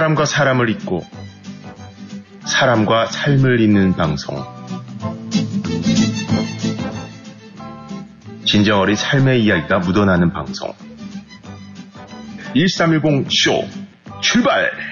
사람과 사람을 잇고 사람과 삶을 잇는 방송. 진정 어린 삶의 이야기가 묻어나는 방송. 1310 쇼 출발!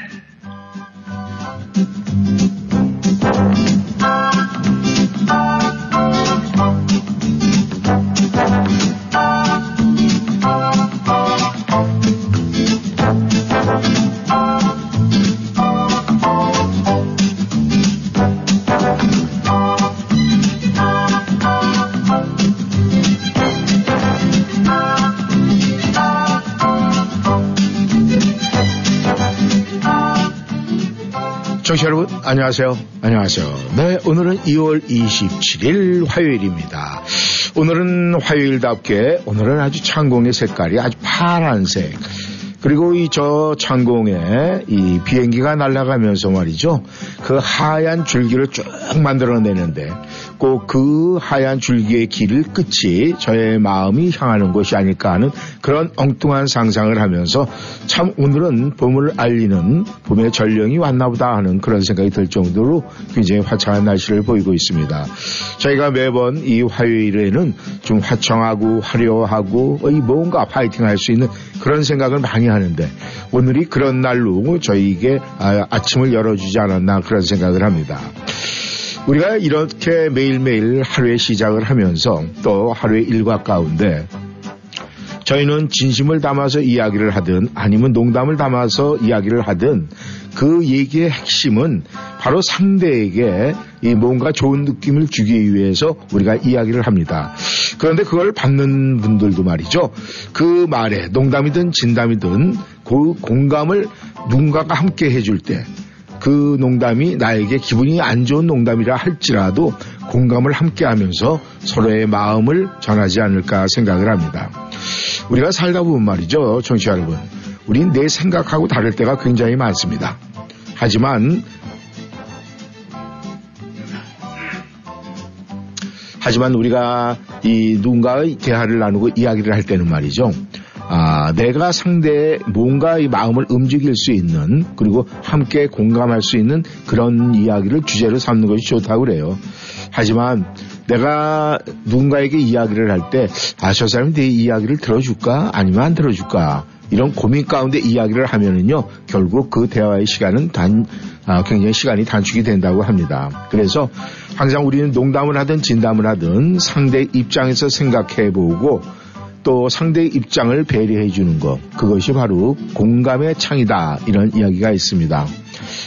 안녕하세요. 안녕하세요. 네, 오늘은 2월 27일 화요일입니다. 오늘은 화요일답게 오늘은 아주 창공의 색깔이 아주 파란색. 그리고 이 저 창공에 이 비행기가 날아가면서 말이죠. 그 하얀 줄기를 쭉 만들어내는데 꼭 그 하얀 줄기의 길 끝이 저의 마음이 향하는 곳이 아닐까 하는 그런 엉뚱한 상상을 하면서 참 오늘은 봄을 알리는 봄의 전령이 왔나 보다 하는 그런 생각이 들 정도로 굉장히 화창한 날씨를 보이고 있습니다. 저희가 매번 이 화요일에는 좀 화창하고 화려하고 이 뭔가 파이팅 할 수 있는 그런 생각을 많이 하는데 오늘이 그런 날로 저희에게 아, 아침을 열어주지 않았나 그런 생각을 합니다. 우리가 이렇게 매일매일 하루의 시작을 하면서 또 하루의 일과 가운데 저희는 진심을 담아서 이야기를 하든 아니면 농담을 담아서 이야기를 하든 그 얘기의 핵심은 바로 상대에게 이 뭔가 좋은 느낌을 주기 위해서 우리가 이야기를 합니다. 그런데 그걸 받는 분들도 말이죠. 그 말에 농담이든 진담이든 그 공감을 누군가가 함께 해줄 때 그 농담이 나에게 기분이 안 좋은 농담이라 할지라도 공감을 함께 하면서 서로의 마음을 전하지 않을까 생각을 합니다. 우리가 살다 보면 말이죠. 청취자 여러분. 우린 내 생각하고 다를 때가 굉장히 많습니다. 하지만 하지만 우리가 이 누군가의 대화를 나누고 이야기를 할 때는 말이죠. 아, 내가 상대의 뭔가 이 마음을 움직일 수 있는 그리고 함께 공감할 수 있는 그런 이야기를 주제로 삼는 것이 좋다고 그래요. 하지만 내가 누군가에게 이야기를 할 때, 아, 저 사람이 내 이야기를 들어줄까? 아니면 안 들어줄까? 이런 고민 가운데 이야기를 하면은요, 결국 그 대화의 시간은 단, 아, 굉장히 시간이 단축이 된다고 합니다. 그래서 항상 우리는 농담을 하든 진담을 하든 상대 입장에서 생각해 보고 또 상대의 입장을 배려해 주는 것. 그것이 바로 공감의 창이다. 이런 이야기가 있습니다.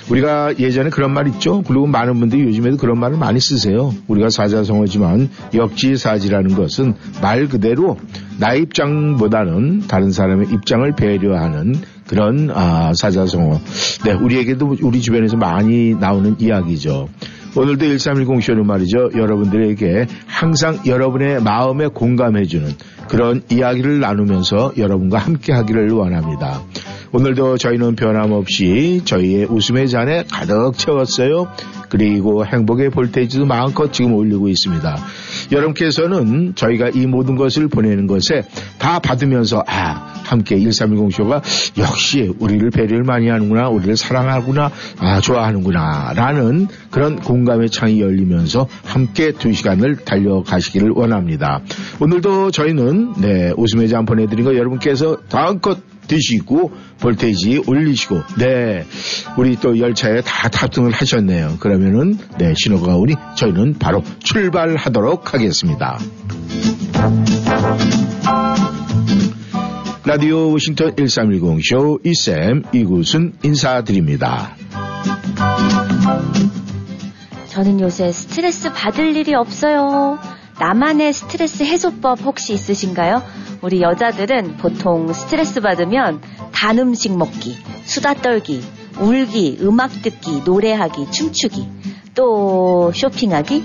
우리가 예전에 그런 말 있죠? 그리고 많은 분들이 요즘에도 그런 말을 많이 쓰세요. 우리가 사자성어지만 역지사지라는 것은 말 그대로 나의 입장보다는 다른 사람의 입장을 배려하는 그런 아, 사자성어. 네, 우리에게도 우리 주변에서 많이 나오는 이야기죠. 오늘도 1310쇼는 말이죠. 여러분들에게 항상 여러분의 마음에 공감해주는 그런 이야기를 나누면서 여러분과 함께 하기를 원합니다. 오늘도 저희는 변함없이 저희의 웃음의 잔에 가득 채웠어요. 그리고 행복의 볼테이지도 마음껏 지금 올리고 있습니다. 여러분께서는 저희가 이 모든 것을 보내는 것에 다 받으면서 아 함께 1310 쇼가 역시 우리를 배려를 많이 하는구나 우리를 사랑하구나 아 좋아하는구나 라는 그런 공감의 창이 열리면서 함께 두 시간을 달려가시기를 원합니다. 오늘도 저희는 네 웃음의 잔 보내드린 거 여러분께서 다음껏 드시고 볼테이지 올리시고 네 우리 또 열차에 다 탑승을 하셨네요. 그러면은 네 신호가 오니 저희는 바로 출발하도록 하겠습니다. 라디오 워싱턴 1310 쇼 이쌤 이곳은 인사드립니다. 저는 요새 스트레스 받을 일이 없어요. 나만의 스트레스 해소법 혹시 있으신가요? 우리 여자들은 보통 스트레스 받으면 단 음식 먹기, 수다 떨기, 울기, 음악 듣기, 노래하기, 춤추기, 또 쇼핑하기,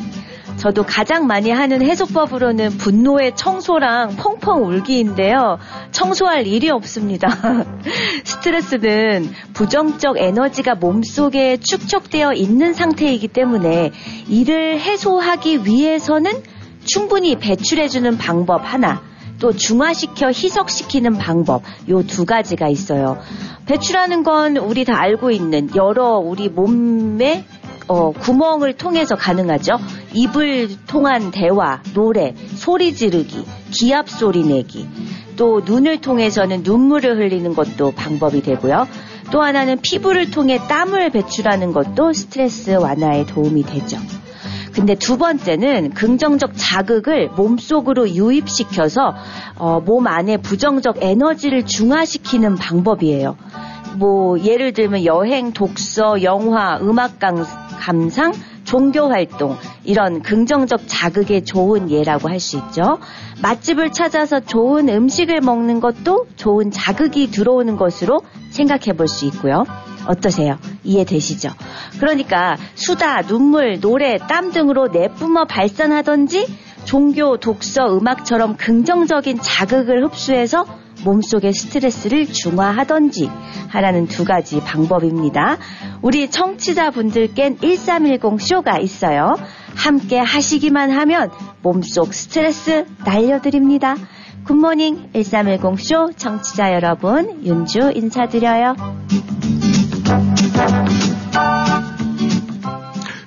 저도 가장 많이 하는 해소법으로는 분노의 청소랑 펑펑 울기인데요. 청소할 일이 없습니다. 스트레스는 부정적 에너지가 몸속에 축적되어 있는 상태이기 때문에 이를 해소하기 위해서는 충분히 배출해주는 방법 하나, 또 중화시켜 희석시키는 방법 요 두 가지가 있어요. 배출하는 건 우리 다 알고 있는 여러 우리 몸에 어, 구멍을 통해서 가능하죠. 입을 통한 대화, 노래, 소리 지르기, 기압 소리 내기, 또 눈을 통해서는 눈물을 흘리는 것도 방법이 되고요. 또 하나는 피부를 통해 땀을 배출하는 것도 스트레스 완화에 도움이 되죠. 근데 두 번째는 긍정적 자극을 몸속으로 유입시켜서 어, 몸 안에 부정적 에너지를 중화시키는 방법이에요. 뭐 예를 들면 여행, 독서, 영화, 음악 감상, 종교 활동 이런 긍정적 자극에 좋은 예라고 할 수 있죠. 맛집을 찾아서 좋은 음식을 먹는 것도 좋은 자극이 들어오는 것으로 생각해 볼 수 있고요. 어떠세요? 이해되시죠? 그러니까 수다, 눈물, 노래, 땀 등으로 내뿜어 발산하던지 종교, 독서, 음악처럼 긍정적인 자극을 흡수해서 몸속의 스트레스를 중화하던지 하라는 두 가지 방법입니다. 우리 청취자분들껜 1310 쇼가 있어요. 함께 하시기만 하면 몸속 스트레스 날려드립니다. 굿모닝 1310쇼 청취자 여러분 윤주 인사드려요.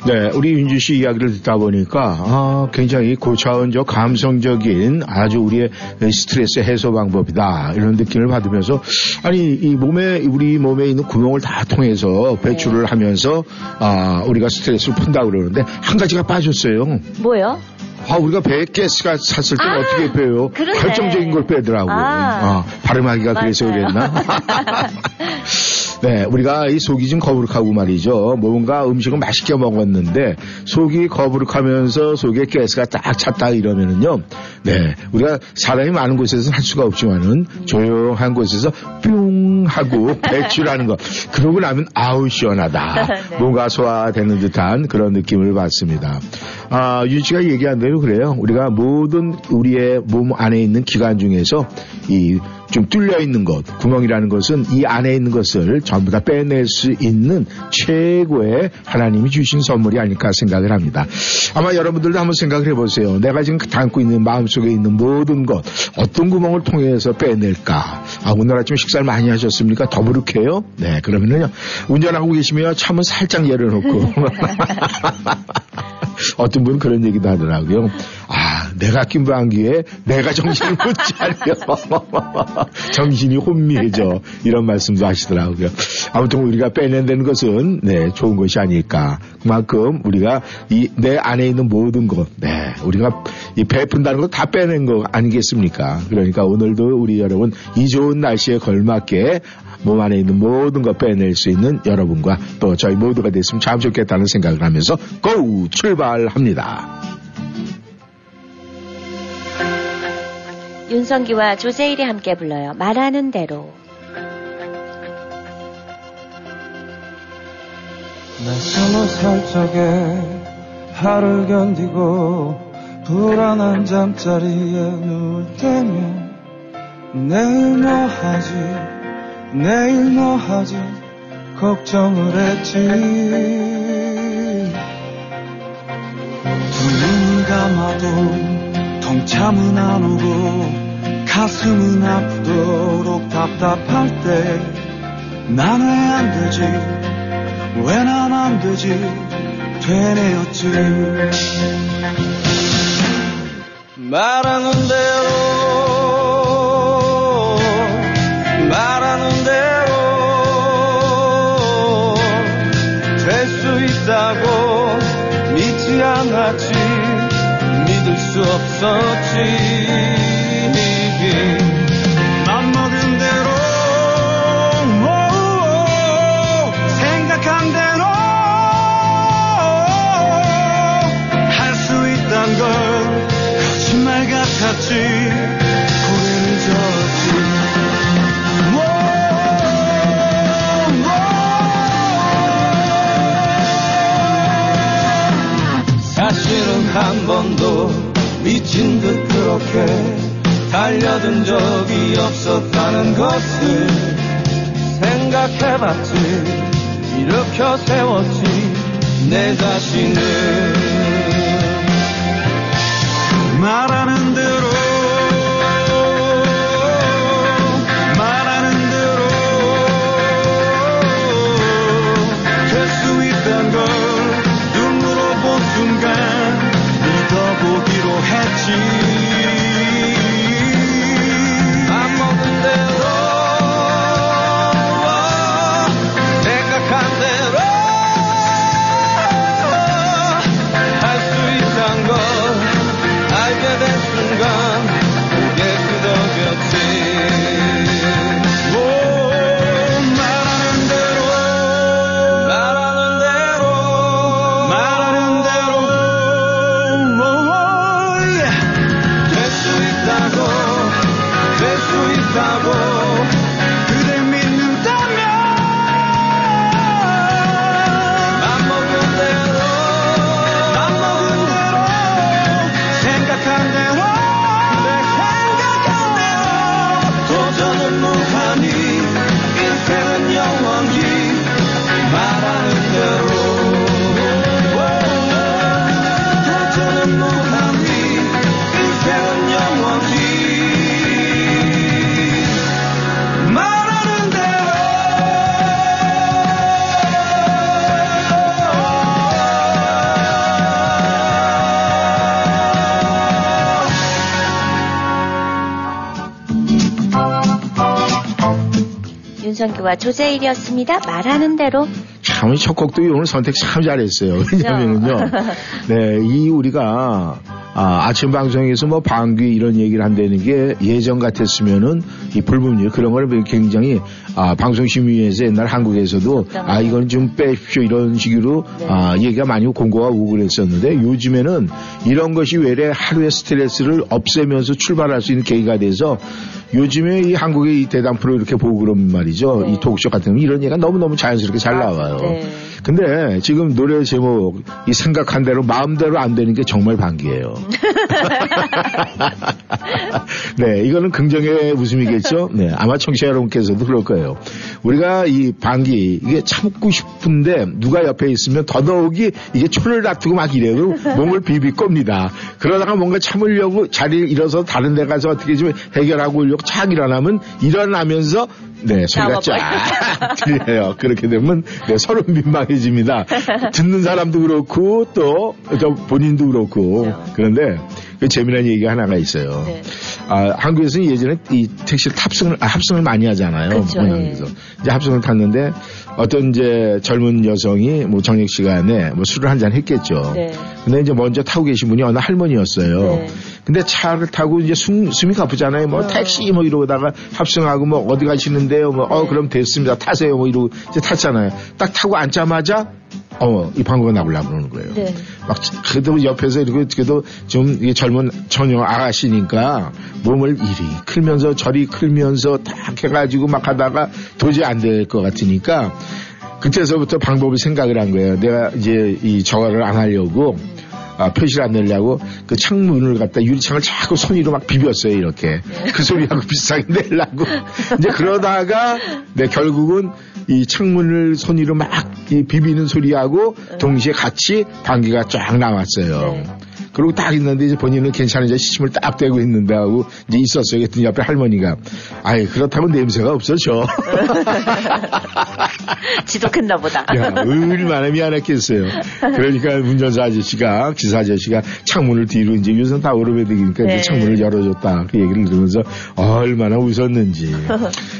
네, 우리 윤주 씨 이야기를 듣다 보니까 아, 굉장히 고차원적 감성적인 아주 우리의 스트레스 해소 방법이다 이런 느낌을 받으면서 아니 이 몸에 우리 몸에 있는 구멍을 다 통해서 배출을 네. 하면서 아, 우리가 스트레스를 푼다 그러는데 한 가지가 빠졌어요. 뭐요? 아, 우리가 배에 가스가 찼을 때 아, 어떻게 빼요? 그러네. 결정적인 걸 빼더라고요. 아, 아 발음하기가 맞아요. 그래서 그랬나? 네, 우리가 이 속이 좀 거부룩하고 말이죠. 뭔가 음식을 맛있게 먹었는데 속이 거부룩하면서 속에 가스가 딱 찼다 이러면은요. 네, 우리가 사람이 많은 곳에서 할 수가 없지만은 조용한 곳에서 뿅 하고 배출하는 거. 그러고 나면 아우 시원하다. 네. 뭔가 소화되는 듯한 그런 느낌을 받습니다. 아, 유치가 얘기한 대로 그래요. 우리가 모든 우리의 몸 안에 있는 기관 중에서 이 좀 뚫려 있는 것, 구멍이라는 것은 이 안에 있는 것을 전부 다 빼낼 수 있는 최고의 하나님이 주신 선물이 아닐까 생각을 합니다. 아마 여러분들도 한번 생각을 해보세요. 내가 지금 담고 있는 마음속에 있는 모든 것, 어떤 구멍을 통해서 빼낼까? 아, 오늘 아침 식사를 많이 하셨습니까? 더부룩해요? 네, 그러면은요. 운전하고 계시면 차문 살짝 열어놓고. 어떤 분은 그런 얘기도 하더라고요. 아, 내가 김방기에 내가 정신을 못 차려. 정신이 혼미해져. 이런 말씀도 하시더라고요. 아무튼 우리가 빼낸다는 것은, 네, 좋은 것이 아닐까. 그만큼 우리가 이, 내 안에 있는 모든 것, 네, 우리가 이 베푼다는 것 다 빼낸 거 아니겠습니까? 그러니까 오늘도 우리 여러분 이 좋은 날씨에 걸맞게 몸 안에 있는 모든 것 빼낼 수 있는 여러분과 또 저희 모두가 됐으면 참 좋겠다는 생각을 하면서 고 출발합니다. 윤성기와 조세일이 함께 불러요. 말하는 대로. 낯선 옷살 적에 하루 견디고 불안한 잠자리에 누울 때면 내일 뭐 하지 내일 뭐 하지 걱정을 했지 두 눈을 감아도 통참은 안 오고 가슴은 아프도록 답답할 때 난 왜 안 되지 왜 난 안 되지 되뇌었지. 말하는 대로 않았지. 믿을 수 없었지 맘 먹은 대로 생각한 대로 할 수 있단 걸 거짓말 같았지. 한 번도 미친 듯 그렇게 달려든 적이 없었다는 것을 생각해봤지. 일으켜 세웠지 내 자신을. 말하는 대 김성규와 조재일이었습니다. 말하는 대로. 참, 첫 곡도 오늘 선택 참 잘했어요. 왜냐면은요. 네, 이 우리가 아, 아침 방송에서 뭐 방귀 이런 얘기를 한다는 게 예전 같았으면은 이 불문율 그런 거를 굉장히 아, 방송심의위에서 옛날 한국에서도 아, 이건 좀 빼십시오 이런 식으로 네. 아, 얘기가 많이 공고가 오고 그랬었는데 요즘에는 이런 것이 외래 하루의 스트레스를 없애면서 출발할 수 있는 계기가 돼서 요즘에 이 한국의 이 대담 프로 이렇게 보고 그러면 말이죠. 네. 이 토크쇼 같은 거 이런 얘기가 너무너무 자연스럽게 잘 아, 나와요. 네. 근데 지금 노래 제목 이 생각한 대로 마음대로 안 되는 게 정말 반기예요. 네, 이거는 긍정의 웃음이겠죠. 네, 아마 청취자 여러분께서도 그럴 거예요. 우리가 이 방귀 이게 참고 싶은데 누가 옆에 있으면 더더욱이 이게 초를 다투고 막 이래요. 몸을 비비 겁니다. 그러다가 뭔가 참으려고 자리를 잃어서 다른 데 가서 어떻게 좀 해결하고 오려고 착 일어나면 일어나면서 네, 소리가 쫙 들려요. 그렇게 되면 네, 서로 민망 해집니다. 듣는 사람도 그렇고 또 본인도 그렇고 그렇죠. 그런데 그 재미난 얘기가 하나가 있어요. 네. 아, 한국에서는 예전에 이 택시를 탑승을 아, 합승을 많이 하잖아요. 그렇죠, 네. 이제 합승을 탔는데 어떤 이제 젊은 여성이 뭐 저녁 시간에 뭐 술을 한 잔 했겠죠. 네. 근데 이제 먼저 타고 계신 분이 어느 할머니였어요. 네. 근데 차를 타고 이제 숨, 숨이 가쁘잖아요. 뭐 어. 택시 뭐 이러다가 합승하고 뭐 어디 가시는데요. 뭐, 어, 네. 그럼 됐습니다. 타세요. 뭐 이러고 이제 탔잖아요. 딱 타고 앉자마자 어, 이 방구가 나오려고 그러는 거예요. 네. 막, 그래도 옆에서 이렇게, 그래도 좀 이게 젊은 처녀 아가씨니까 몸을 이리 클면서 저리 클면서 딱 해가지고 막 하다가 도저히 안 될 것 같으니까 그때서부터 방법을 생각을 한 거예요. 내가 이제 이 저거를 안 하려고 아, 표시를 안 내려고 그 창문을 갖다 유리창을 자꾸 손으로 막 비볐어요 이렇게 네. 그 소리하고 비슷하게 내려고 이제 그러다가 네, 결국은 이 창문을 손으로 막 비비는 소리하고 네. 동시에 같이 방귀가 쫙 나왔어요. 네. 그리고 딱 있는데 이제 본인은 괜찮은지 시침을 딱 대고 있는데 하고 이제 있었어요. 그랬더니 옆에 할머니가 아이 그렇다고 냄새가 없어져. 지독했나 보다. 야, 얼마나 미안했겠어요. 그러니까 운전사 아저씨가 기사 아저씨가 창문을 뒤로 이제 요즘 다 오르베드니까 네. 이제 창문을 열어줬다 그 얘기를 들으면서 얼마나 웃었는지.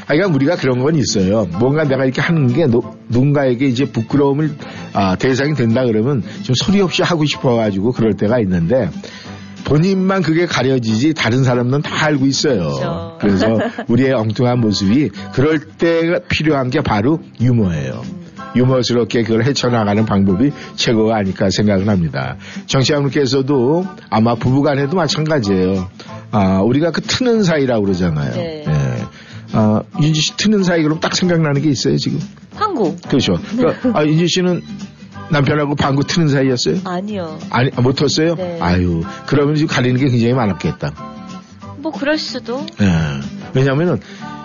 그러니까 우리가 그런 건 있어요. 뭔가 내가 이렇게 하는 게 누군가에게 이제 부끄러움을 아, 대상이 된다 그러면 좀 소리 없이 하고 싶어가지고 그럴 때가 있는데 본인만 그게 가려지지 다른 사람은 다 알고 있어요. 그렇죠. 그래서 우리의 엉뚱한 모습이 그럴 때 필요한 게 바로 유머예요. 유머스럽게 그걸 헤쳐나가는 방법이 최고가 아닐까 생각을 합니다. 정치자분께서도 아마 부부간에도 마찬가지예요. 아, 우리가 그 트는 사이라고 그러잖아요. 네. 네. 아, 윤지 씨 트는 사이 그럼 딱 생각나는 게 있어요, 지금? 방구. 그렇죠. 그러니까, 아, 윤지 씨는 남편하고 방구 트는 사이였어요? 아니요. 아니, 못 텄어요? 네. 아유, 그러면 지금 가리는 게 굉장히 많았겠다. 뭐, 그럴 수도. 네. 왜냐면은,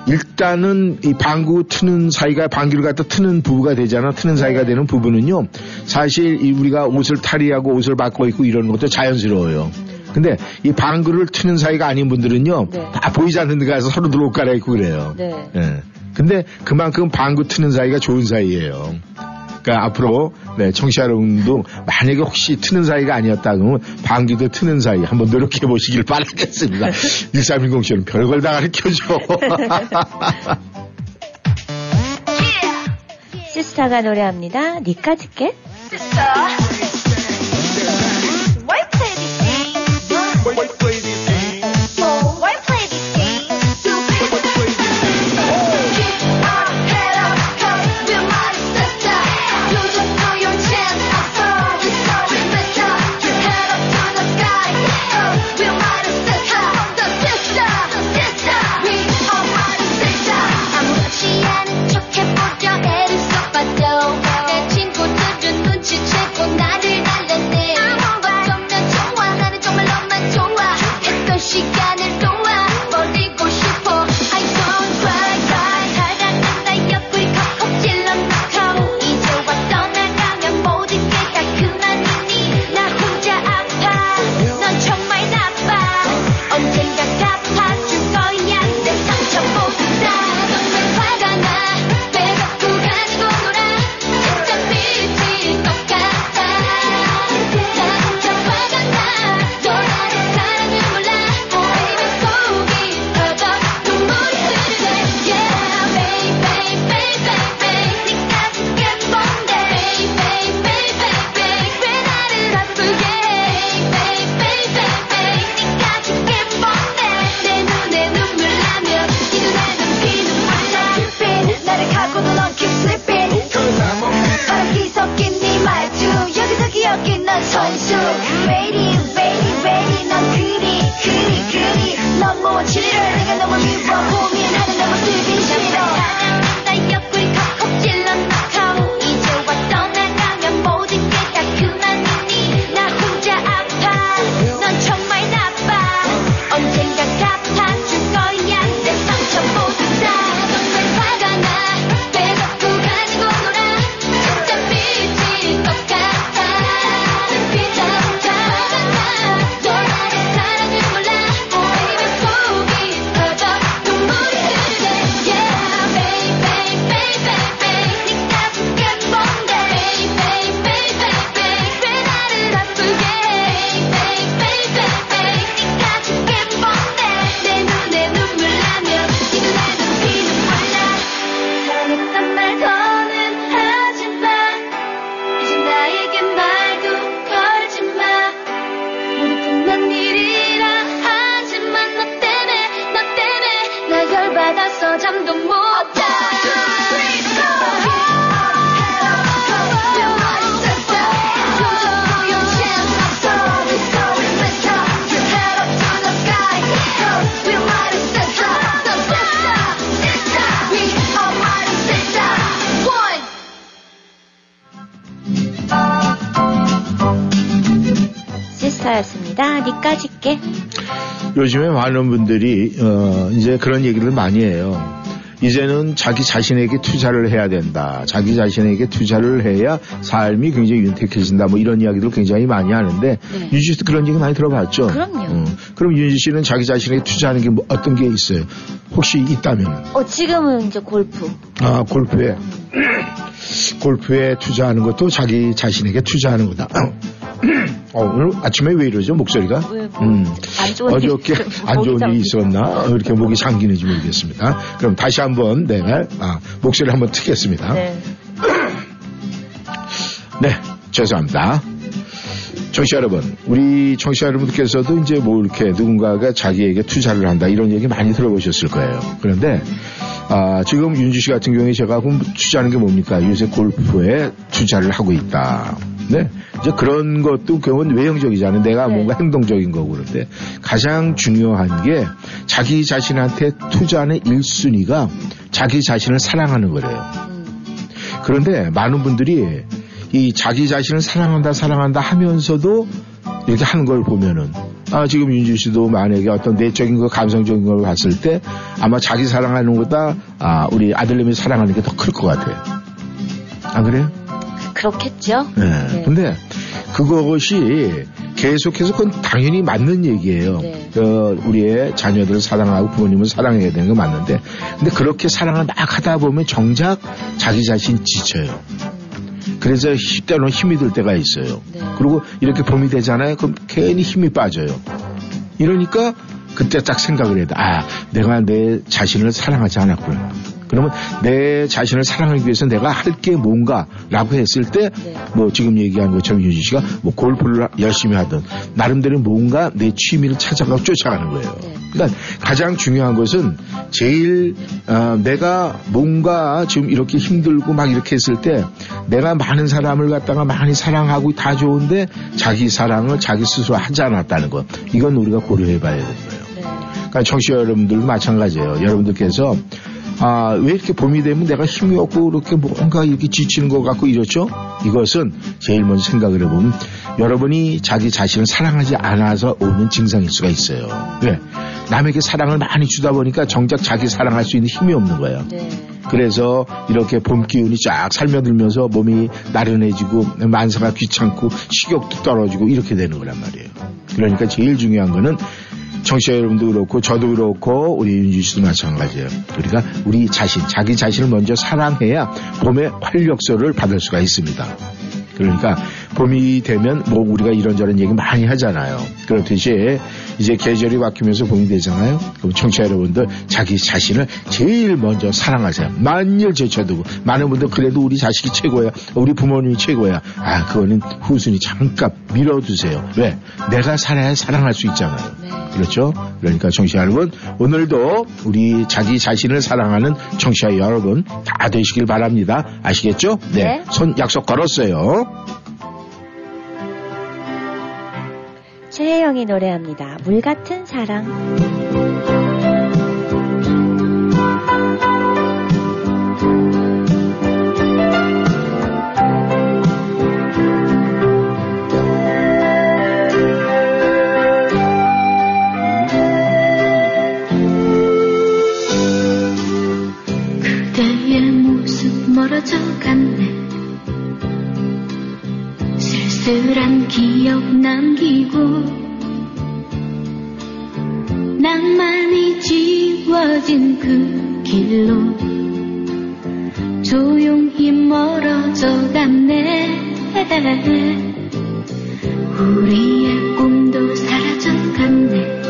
일단은 이 방구 트는 사이가 방귀를 갖다 트는 부부가 되잖아. 트는 사이가 네. 되는 부부는요. 사실 이 우리가 옷을 탈의하고 옷을 바꿔 입고 이러는 것도 자연스러워요. 근데 이 방구를 트는 사이가 아닌 분들은요. 네. 다 보이지 않는 데 가서 서로 들옷 갈아입고 그래요. 네. 네. 근데 그만큼 방구 트는 사이가 좋은 사이예요. 그러니까 앞으로 네, 청취자 여러분도 만약에 혹시 트는 사이가 아니었다 그러면 방귀도 트는 사이 한번 노력해 보시길 바라겠습니다. 1310 씨는 별걸 다 가르쳐줘. 시스타가 노래합니다. 니까 듣게. 아니다. 요즘에 많은 분들이 어, 이제 그런 얘기를 많이 해요. 이제는 자기 자신에게 투자를 해야 된다. 자기 자신에게 투자를 해야 삶이 굉장히 윤택해진다. 뭐 이런 이야기들 굉장히 많이 하는데 네. 윤지 씨도 그런 얘기 많이 들어봤죠? 그럼요. 어, 그럼 윤지 씨는 자기 자신에게 투자하는 게 뭐 어떤 게 있어요? 혹시 있다면 어, 지금은 이제 골프. 아 골프에 골프에 투자하는 것도 자기 자신에게 투자하는 거다. 어, 오늘 아침에 왜 이러죠 목소리가? 왜, 뭐, 음. 안 좋은 일 어저께 있- 안 좋은 일이 있었나? 어, 이렇게 목이 잠기는지 모르겠습니다. 그럼 다시 한번 내가 아, 목소리 한번 트겠습니다. 네. 네, 죄송합니다. 청취자 여러분, 우리 청취자 여러분들께서도 이제 뭐 이렇게 누군가가 자기에게 투자를 한다 이런 얘기 많이 들어보셨을 거예요. 그런데 아, 지금 윤주 씨 같은 경우에 제가 그럼 투자하는 게 뭡니까? 요새 골프에 투자를 하고 있다. 네. 이제 그런 것도 결국은 외형적이잖아요. 내가 네. 뭔가 행동적인 거고 그런데 가장 중요한 게 자기 자신한테 투자하는 1순위가 자기 자신을 사랑하는 거래요. 음. 그런데 많은 분들이 이 자기 자신을 사랑한다 사랑한다 하면서도 이렇게 하는 걸 보면은 아 지금 윤주 씨도 만약에 어떤 내적인 거 감성적인 걸 봤을 때 아마 자기 사랑하는 것보다 아 우리 아들님이 사랑하는 게 더 클 것 같아요. 안 그래요? 그렇겠죠? 네. 네. 근데 그것이 계속해서 그건 당연히 맞는 얘기예요. 네. 그 우리의 자녀들을 사랑하고 부모님을 사랑해야 되는 건 맞는데 근데 그렇게 사랑을 막 하다 보면 정작 자기 자신 지쳐요. 그래서 히- 때로는 힘이 들 때가 있어요. 네. 그리고 이렇게 봄이 되잖아요. 그럼 괜히 힘이 빠져요. 이러니까 그때 딱 생각을 해야 돼. 아, 내가 내 자신을 사랑하지 않았구나. 그러면 내 자신을 사랑하기 위해서 내가 할 게 뭔가라고 했을 때, 네. 뭐 지금 얘기한 것처럼 유진 씨가 뭐 골프를 열심히 하든 나름대로 뭔가 내 취미를 찾아가고 쫓아가는 거예요. 네. 그러니까 가장 중요한 것은 제일 어, 내가 뭔가 지금 이렇게 힘들고 막 이렇게 했을 때 내가 많은 사람을 갖다가 많이 사랑하고 다 좋은데 자기 사랑을 자기 스스로 하지 않았다는 것 이건 우리가 고려해 봐야 되는 거예요. 네. 그러니까 청취자 여러분들도 마찬가지예요. 여러분들께서 아, 왜 이렇게 봄이 되면 내가 힘이 없고 이렇게 뭔가 이렇게 지치는 것 같고 이렇죠? 이것은 제일 먼저 생각을 해보면 여러분이 자기 자신을 사랑하지 않아서 오는 증상일 수가 있어요. 왜? 남에게 사랑을 많이 주다 보니까 정작 자기 사랑할 수 있는 힘이 없는 거예요. 네. 그래서 이렇게 봄 기운이 쫙 살며들면서 몸이 나른해지고 만사가 귀찮고 식욕도 떨어지고 이렇게 되는 거란 말이에요. 그러니까 제일 중요한 거는 청취자 여러분도 그렇고 저도 그렇고 우리 윤주 씨도 마찬가지예요. 우리가 우리 자신, 자기 자신을 먼저 사랑해야 봄의 활력소를 받을 수가 있습니다. 그러니까 봄이 되면 뭐 우리가 이런저런 얘기 많이 하잖아요. 그렇듯이 이제 계절이 바뀌면서 봄이 되잖아요. 그럼 청취자 여러분들 자기 자신을 제일 먼저 사랑하세요. 만일 제쳐두고 많은 분들 그래도 우리 자식이 최고야. 우리 부모님이 최고야. 아 그거는 후순위 잠깐 밀어두세요. 왜? 내가 살아야 사랑할 수 있잖아요. 네. 그렇죠? 그러니까 청취자 여러분, 오늘도 우리 자기 자신을 사랑하는 청취자 여러분 다 되시길 바랍니다. 아시겠죠? 네. 손 약속 걸었어요. 최혜영이 노래합니다. 물 같은 사랑. 그대의 모습 멀어져 갔네 쓸쓸한 기억 남기고 낭만이 지워진 그 길로 조용히 멀어져 갔네. 우리의 꿈도 사라져 갔네.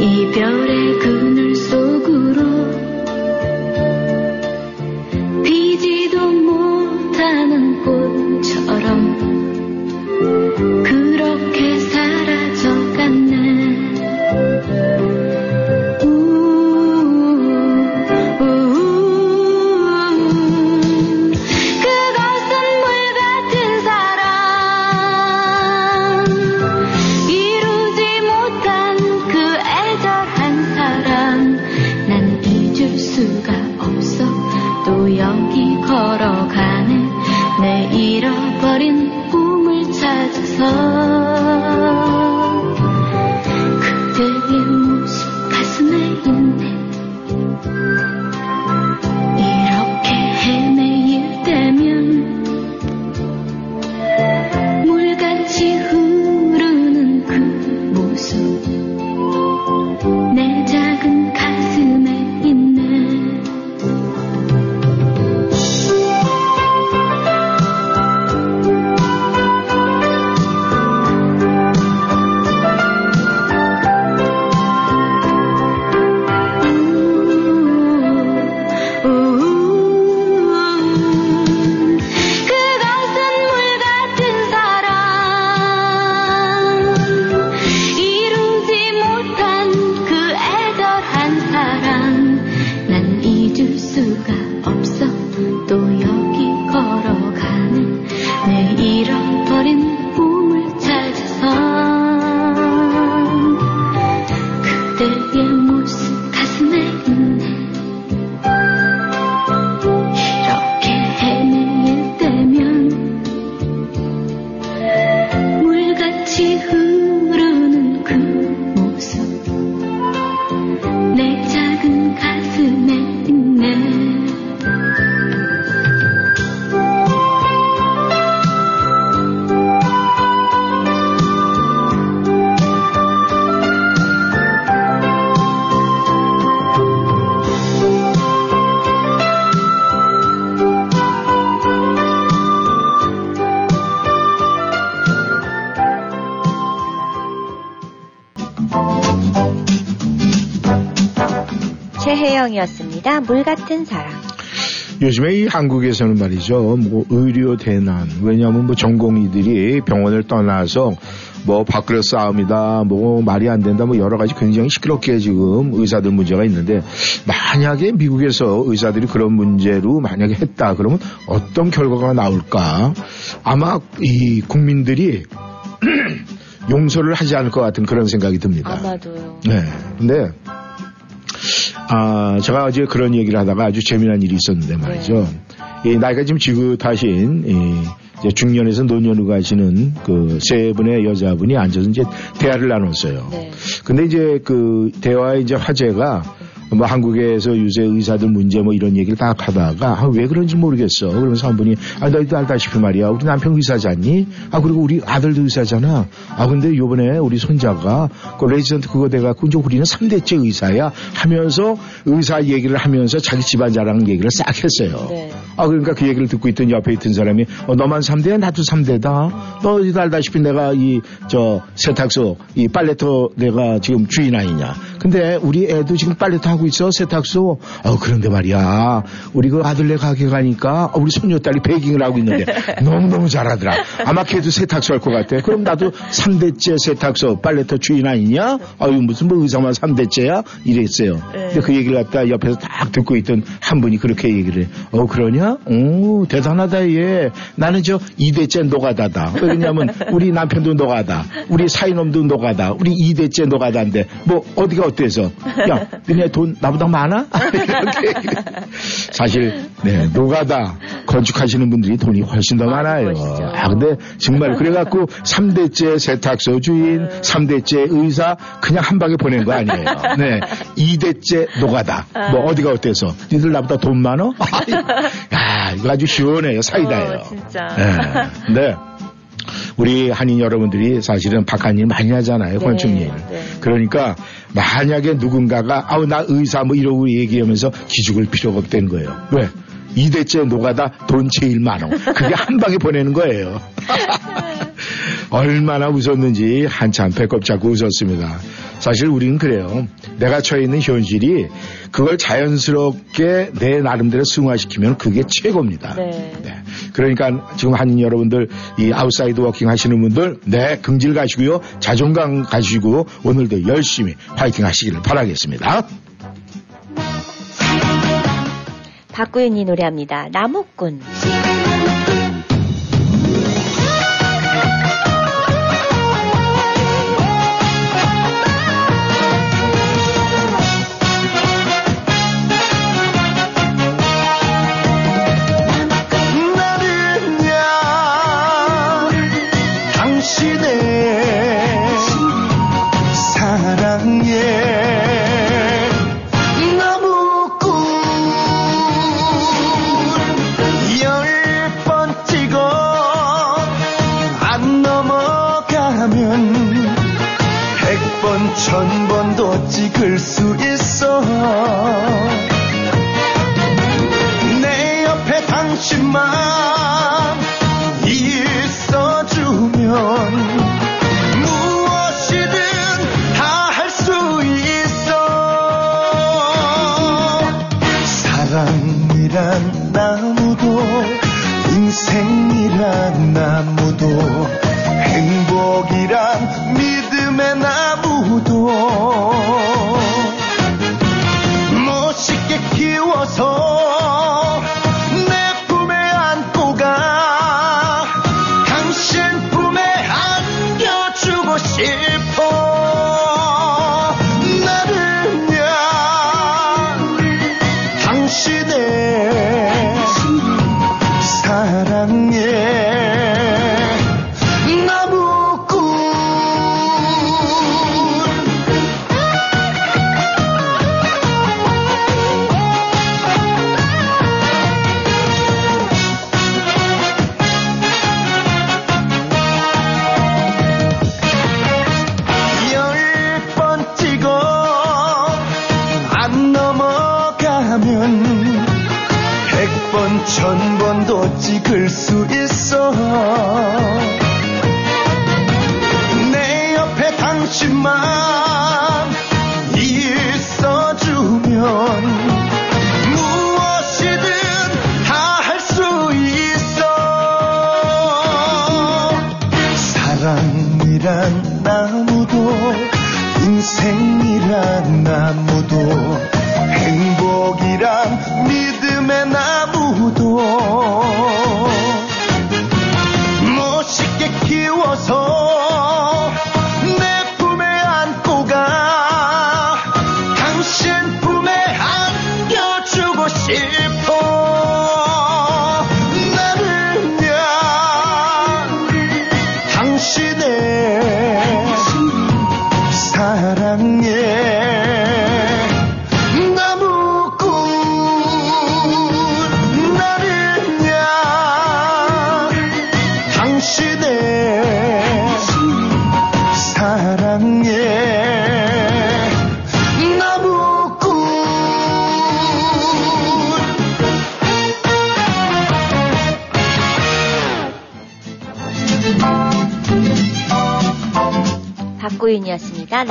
이별의 같은 사랑. 요즘에 이 한국에서는 말이죠. 뭐 의료 대난. 왜냐하면 뭐 전공의들이 병원을 떠나서 뭐 밥그릇 싸움이다. 뭐 말이 안 된다. 뭐 여러 가지 굉장히 시끄럽게 지금 의사들 문제가 있는데 만약에 미국에서 의사들이 그런 문제로 만약에 했다. 그러면 어떤 결과가 나올까? 아마 이 국민들이 용서를 하지 않을 것 같은 그런 생각이 듭니다. 아마도요. 네. 근데 아, 제가 어제 그런 얘기를 하다가 아주 재미난 일이 있었는데 말이죠. 이 나이가 지금 지긋하신 이 이제 중년에서 노년으로 가시는 그 세 분의 여자분이 앉아서 이제 대화를 나눴어요. 네. 근데 이제 그 대화의 이제 화제가 뭐 한국에서 요새 의사들 문제 뭐 이런 얘기를 딱 하다가 아, 왜 그런지 모르겠어. 그러면서 한 분이 아, 너희도 알다시피 말이야. 우리 남편 의사잖니? 아, 그리고 우리 아들도 의사잖아. 아, 근데 요번에 우리 손자가 그 레지던트 그거 돼갖고 이제 우리는 3대째 의사야 하면서 의사 얘기를 하면서 자기 집안 자랑 얘기를 싹 했어요. 네. 아, 그러니까 그 얘기를 듣고 있던 옆에 있던 사람이 어, 너만 3대야? 나도 3대다. 너희도 알다시피 내가 이 저 세탁소 이 빨래터 내가 지금 주인 아니냐. 근데 우리 애도 지금 빨래터 하고 있어 세탁소. 어 그런데 말이야 우리 그 아들네 가게 가니까 어, 우리 손녀딸이 baking을 하고 있는데 너무 너무 잘하더라. 아마 걔도 세탁소 할 것 같아. 그럼 나도 3대째 세탁소 빨래터 주인 아니냐? 아유 무슨 뭐 의사만 3대째야? 이랬어요. 근데 그 얘기를 갖다 옆에서 딱 듣고 있던 한 분이 그렇게 얘기를 해. 어 그러냐? 오 대단하다 얘. 나는 저 2대째 노가다다. 왜냐면 우리 남편도 노가다. 우리 사이놈도 노가다. 우리 2대째 노가다인데 뭐 어디가 어때서? 야 너네 돈 나보다 많아? 사실 네 노가다 건축하시는 분들이 돈이 훨씬 더 많아요. 멋있죠. 아 근데 정말 그래갖고 3대째 세탁소 주인, 3대째 의사 그냥 한 방에 보낸 거 아니에요. 네. 2대째 노가다. 뭐 어디가 어때서? 니들 나보다 돈 많어? 야, 이거 아주 시원해요. 사이다예요. 어, 진짜. 네. 네. 우리 한인 여러분들이 사실은 박한일 많이 하잖아요. 네, 건축일. 네. 그러니까 만약에 누군가가 아우 나 의사 뭐 이러고 얘기하면서 기죽을 필요가 없다는 거예요. 왜? 2대째 노가다 돈 제일 많어. 그게 한 방에 보내는 거예요. 얼마나 웃었는지 한참 배꼽 잡고 웃었습니다. 사실 우리는 그래요. 내가 처해 있는 현실이 그걸 자연스럽게 내 나름대로 승화시키면 그게 최고입니다. 네. 네. 그러니까 지금 한인 여러분들 이 outside working 하시는 분들 네 긍지 가지시고요 자존감 가지고 오늘도 열심히 파이팅 하시기를 바라겠습니다. 박구윤이 노래합니다. 나무꾼. 찍을 수 있어. 내 옆에 당신만 있어주면 무엇이든 다 할 수 있어. 사랑이란 나무도 인생이란 나무 찍을 수있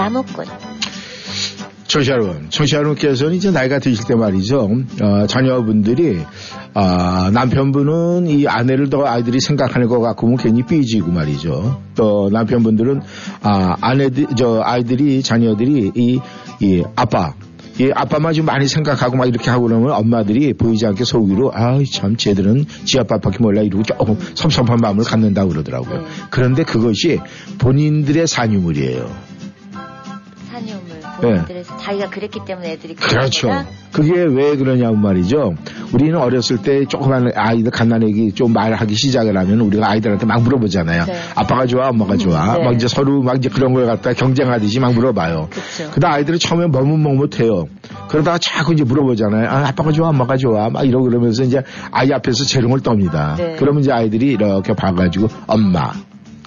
나무꾼. 청취자 여러분, 청취자 여러분께서는 이제 나이가 드실 때 말이죠. 어, 자녀분들이 아, 남편분은 이 아내를 더 아이들이 생각하는 것 같고 괜히 삐지고 말이죠. 또 남편분들은 아, 아내들 저 아이들이 자녀들이 이, 이 아빠 이 아빠만 좀 많이 생각하고 막 이렇게 하고 그러면 엄마들이 보이지 않게 속으로 아이 참 쟤들은 지 아빠밖에 몰라 이러고 조금 섭섭한 마음을 갖는다고 그러더라고요. 네. 그런데 그것이 본인들의 산유물이에요. 산유물 본인들에서 자기가 그랬기 때문에 애들이 네. 그렇죠. 그게 왜 그러냐면 말이죠. 우리는 어렸을 때 조그만 아이들 갓난애기 좀 말하기 시작을 하면 우리가 아이들한테 막 물어보잖아요. 네. 아빠가 좋아, 엄마가 좋아. 네. 막 이제 서로 막 이제 그런 걸 갖다 경쟁하듯이 막 물어봐요. 그쵸. 그다 아이들이 처음에 머뭇머뭇해요. 그러다가 자꾸 이제 물어보잖아요. 아, 아빠가 좋아, 엄마가 좋아. 막 이러고 그러면서 이제 아이 앞에서 재롱을 떱니다. 네. 그러면 이제 아이들이 이렇게 봐가지고 엄마.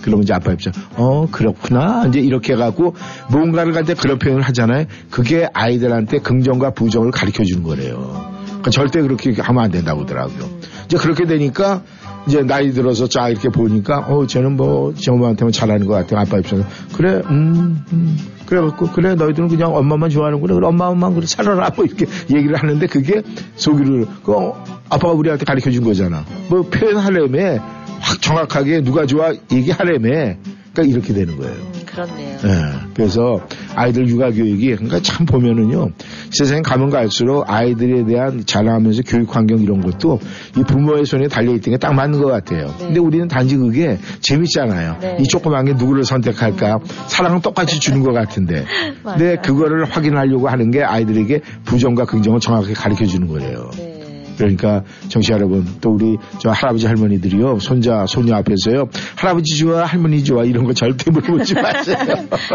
그러면 이제 아빠 입장, 어, 그렇구나. 이제 이렇게 해갖고 뭔가를 갖다 그런 표현을 하잖아요. 그게 아이들한테 긍정과 부정을 가르쳐 주는 거래요. 그러니까 절대 그렇게 하면 안 된다고 하더라고요. 이제 그렇게 되니까 이제 나이 들어서 쫙 이렇게 보니까, 어, 쟤는 뭐, 저 엄마한테만 잘하는 것 같아. 아빠 입장에서. 그래, 음, 음. 그래갖고, 그래, 너희들은 그냥 엄마만 좋아하는구나. 그래, 엄마만 그래, 살아라. 뭐 이렇게 얘기를 하는데 그게 속으로, 그, 어, 아빠가 우리한테 가르쳐 준 거잖아. 뭐 표현하려면 확 정확하게 누가 좋아 얘기하려면 그러니까 이렇게 되는 거예요. 음, 그렇네요. 예. 그래서 아이들 육아 교육이 그러니까 참 보면은요 세상에 가면 갈수록 아이들에 대한 자라면서 교육 환경 이런 것도 이 부모의 손에 달려 있던 게 딱 맞는 것 같아요. 네. 근데 우리는 단지 그게 재밌잖아요. 네. 이 조그만 게 누구를 선택할까 사랑은 똑같이 주는 것 같은데. 근데. 그거를 확인하려고 하는 게 아이들에게 부정과 긍정을 정확하게 가르쳐 주는 거예요. 네. 그러니까 정치 여러분 또 우리 저 할아버지 할머니들이요 손자 손녀 앞에서요 할아버지 좋아 할머니 좋아 이런 거 절대 물어보지 마세요.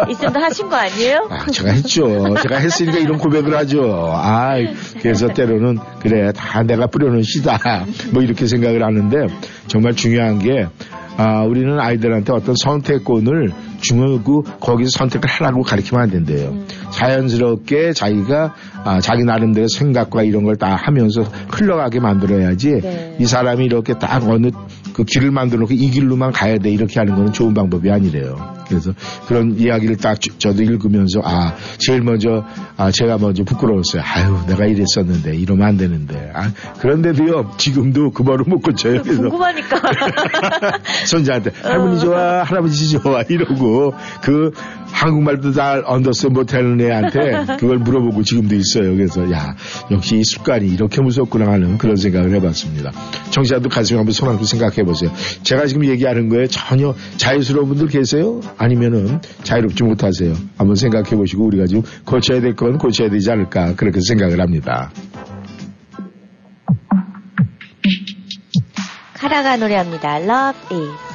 이쌤도 하신 거 아니에요? 아, 제가 했죠. 제가 했으니까 이런 고백을 하죠. 아, 그래서 때로는 그래 다 내가 뿌려놓은 씨다. 뭐 이렇게 생각을 하는데 정말 중요한 게 아, 우리는 아이들한테 어떤 선택권을 주고 거기서 선택을 하라고 가르치면 안 된대요. 자연스럽게 자기가 아, 자기 나름대로 생각과 이런 걸 다 하면서 흘러가게 만들어야지 네. 이 사람이 이렇게 딱 어느 그 길을 만들어 놓고 이 길로만 가야 돼 이렇게 하는 거는 좋은 방법이 아니래요. 그래서 그런 이야기를 딱 주- 저도 읽으면서 아 제일 먼저 아 제가 먼저 부끄러웠어요. 아유 내가 이랬었는데 이러면 안 되는데 아 그런데도요 지금도 그 버릇 못 고쳐요. 그래서 궁금하니까. 손자한테 할머니 좋아 할아버지 좋아 이러고 그 한국말도 잘 언더스탠 못하는 애한테 그걸 물어보고 지금도 있어요. 그래서 야 역시 이 습관이 이렇게 무섭구나 하는 그런 생각을 해봤습니다. 청취자도 가슴에 한번 손 얹고 생각해 보세요. 제가 지금 얘기하는 거에 전혀 자유스러운 분들 계세요? 아니면은 자유롭지 못하세요? 한번 생각해 보시고 우리가 지금 고쳐야 될 건 고쳐야 되지 않을까 그렇게 생각을 합니다. 카라가 노래합니다. Love is.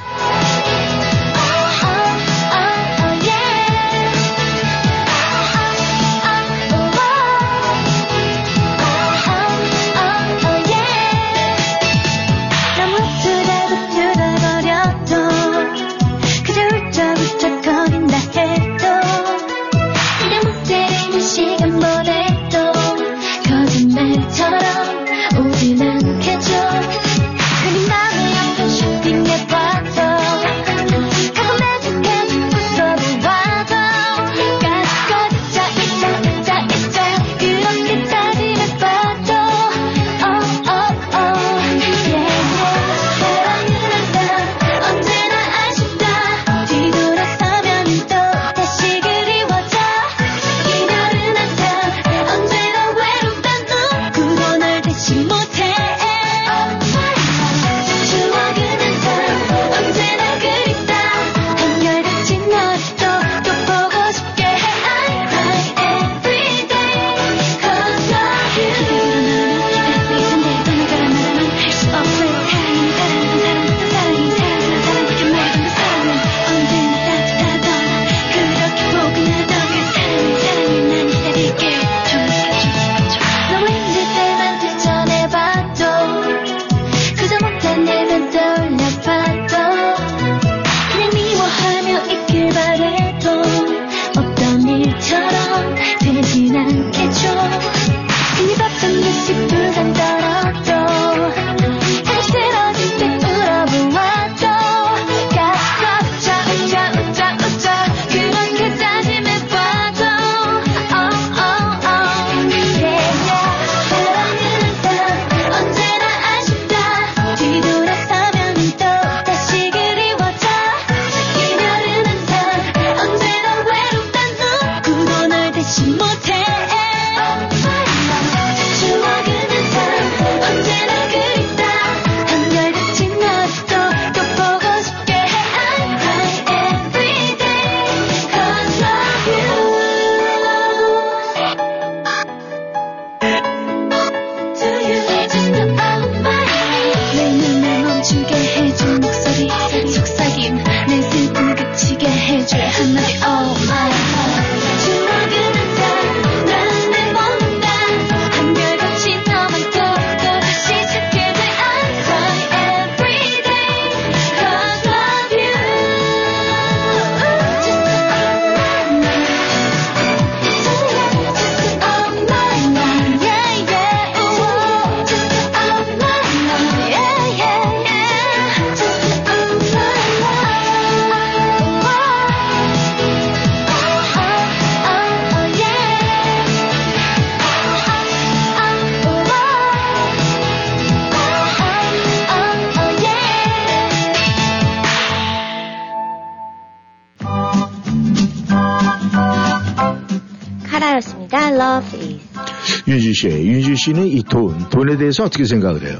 씨, 윤주 씨는 이 돈, 돈에 대해서 어떻게 생각을 해요?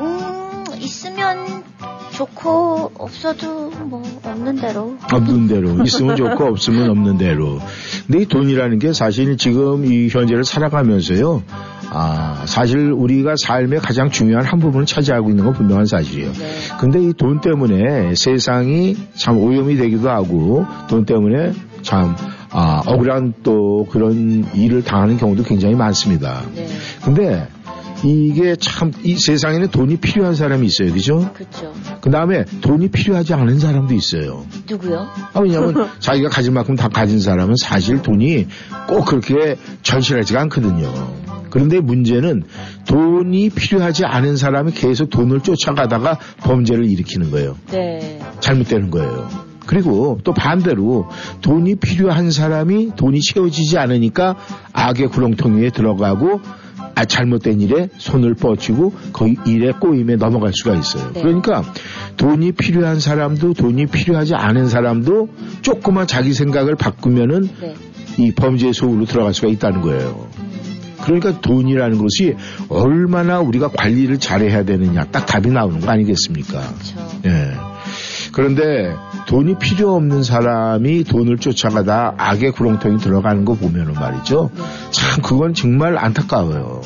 음, 있으면 좋고, 없어도 뭐, 없는 대로. 없는 대로. 있으면 좋고 없으면 없는 대로. 근데 이 돈이라는 게 사실 지금 이 현재를 살아가면서요. 아, 사실 우리가 삶의 가장 중요한 한 부분을 차지하고 있는 건 분명한 사실이에요. 네. 근데 이 돈 때문에 세상이 참 오염이 되기도 하고 돈 때문에 참 아, 억울한 또 그런 일을 당하는 경우도 굉장히 많습니다. 네. 근데 이게 참 이 세상에는 돈이 필요한 사람이 있어요. 그죠? 그쵸. 그 다음에 돈이 필요하지 않은 사람도 있어요. 누구요? 아, 왜냐하면 자기가 가진 만큼 다 가진 사람은 사실 돈이 꼭 그렇게 절실하지가 않거든요. 그런데 문제는 돈이 필요하지 않은 사람이 계속 돈을 쫓아가다가 범죄를 일으키는 거예요. 네. 잘못되는 거예요. 그리고 또 반대로 돈이 필요한 사람이 돈이 채워지지 않으니까 악의 구렁텅이에 들어가고 아, 잘못된 일에 손을 뻗치고 거의 일에 꼬임에 넘어갈 수가 있어요. 네. 그러니까 돈이 필요한 사람도 돈이 필요하지 않은 사람도 조그만 자기 생각을 바꾸면은 네. 이 범죄의 속으로 들어갈 수가 있다는 거예요. 그러니까 돈이라는 것이 얼마나 우리가 관리를 잘해야 되느냐 딱 답이 나오는 거 아니겠습니까? 그쵸. 예. 그런데 돈이 필요 없는 사람이 돈을 쫓아가다 악의 구렁텅이 들어가는 거 보면은 말이죠. 참 그건 정말 안타까워요.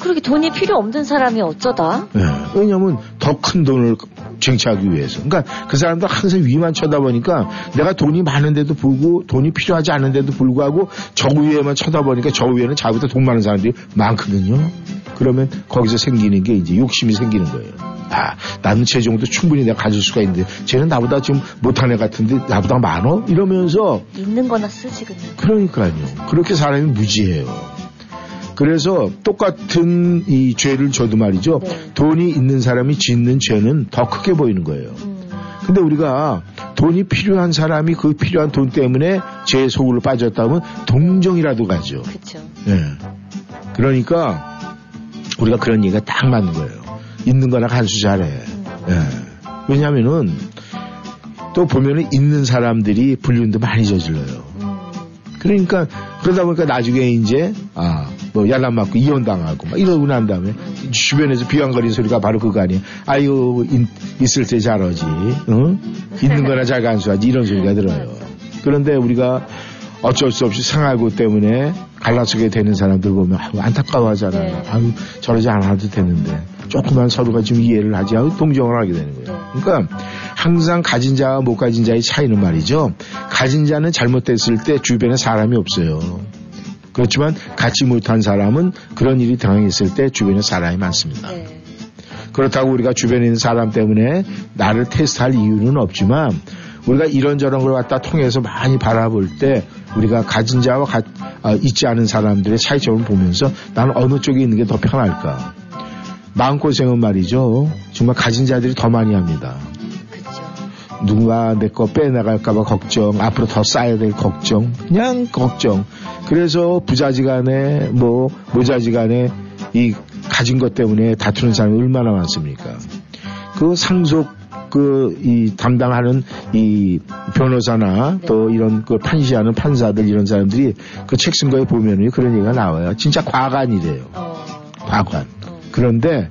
그렇게 돈이 필요 없는 사람이 어쩌다? 예. 왜냐하면 더큰 돈을 쟁취하기 위해서. 그러니까 그 사람도 항상 위만 쳐다보니까 내가 돈이 많은데도 불구하고 돈이 필요하지 않은데도 불구하고 저 위에만 쳐다보니까 저 위에는 자기보다 돈 많은 사람들이 많거든요. 그러면 거기서 생기는 게 이제 욕심이 생기는 거예요. 아, 나는 제 정도 충분히 내가 가질 수가 있는데 쟤는 나보다 좀 못한 애 같은데 나보다 많어? 이러면서 있는 거나 쓰지, 그냥. 그러니까요. 그렇게 사람이 무지해요. 그래서 똑같은 이 죄를 져도 말이죠. 네. 돈이 있는 사람이 짓는 죄는 더 크게 보이는 거예요. 음, 근데 우리가 돈이 필요한 사람이 그 필요한 돈 때문에 죄의 속으로 빠졌다면 동정이라도 가죠. 그쵸. 예. 그러니까 우리가 그런 얘기가 딱 맞는 거예요. 있는 거나 간수 잘해. 예. 왜냐면은 또 보면은 있는 사람들이 불륜도 많이 저질러요. 음, 그러니까 그러다 보니까 나중에 이제 아 뭐 야단 맞고 이혼 당하고 막 이러고 난 다음에 주변에서 비왕거리는 소리가 바로 그거 아니에요. 아유 인- 있을 때 잘하지, 응? 있는 거나 잘 간수하지 이런 소리가 들어요. 그런데 우리가 어쩔 수 없이 생활고 때문에 갈라서게 되는 사람들 보면 아유, 안타까워하잖아요. 네. 아유 저러지 않아도 되는데 조금만 서로가 좀 이해를 하지 아유 동정을 하게 되는 거예요. 네. 그러니까 항상 가진 자와 못 가진 자의 차이는 말이죠. 가진 자는 잘못됐을 때 주변에 사람이 없어요. 그렇지만 갖지 못한 사람은 그런 일이 당했을 때 주변에 사람이 많습니다. 네. 그렇다고 우리가 주변에 있는 사람 때문에 나를 테스트할 이유는 없지만 우리가 이런저런 걸 갖다 통해서 많이 바라볼 때 우리가 가진 자와 가- 아, 있지 않은 사람들의 차이점을 보면서 나는 어느 쪽에 있는 게 더 편할까. 마음고생은 말이죠. 정말 가진 자들이 더 많이 합니다. 누가 내 거 빼나갈까봐 걱정, 앞으로 더 쌓여야 될 걱정, 그냥 걱정. 그래서 부자지간에 뭐 모자지간에 이 가진 것 때문에 다투는 사람이 얼마나 많습니까? 그 상속 그 이 담당하는 이 변호사나 또 이런 그 판시하는 판사들 이런 사람들이 그 책 쓴 거에 보면은 그런 얘기가 나와요. 진짜 과관이래요. 어, 과관. 어. 그런데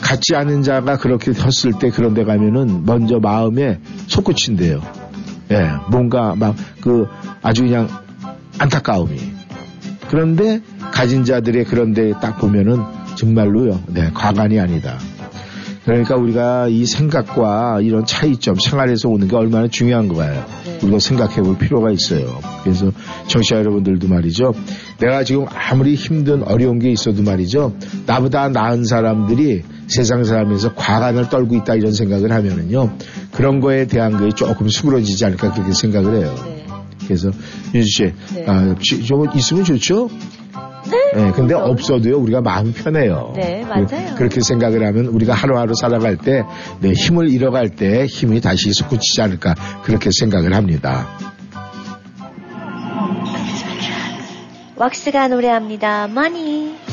같지 않은 자가 그렇게 섰을 때 그런 데 가면은 먼저 마음에 솟구친대요. 예, 뭔가 막 그 아주 그냥 안타까움이. 그런데 가진 자들의 그런 데 딱 보면은 정말로요. 네, 과관이 아니다. 그러니까 우리가 이 생각과 이런 차이점 생활에서 오는 게 얼마나 중요한 거예요. 네. 우리가 생각해 볼 필요가 있어요. 그래서 청취자 여러분들도 말이죠. 내가 지금 아무리 힘든 어려운 게 있어도 말이죠. 나보다 나은 사람들이 세상 사람에서 과간을 떨고 있다 이런 생각을 하면은요. 그런 거에 대한 거에 조금 수그러지지 않을까 그렇게 생각을 해요. 네. 그래서 윤수 씨, 네. 아, 지- 저거 있으면 좋죠? 네. 근데 없어도요, 우리가 마음이 편해요. 네, 맞아요. 그, 렇게 생각을 하면 우리가 하루하루 살아갈 때, 네, 힘을 잃어갈 때 힘이 다시 솟구치지 않을까, 그렇게 생각을 합니다. 왁스가 노래합니다. 조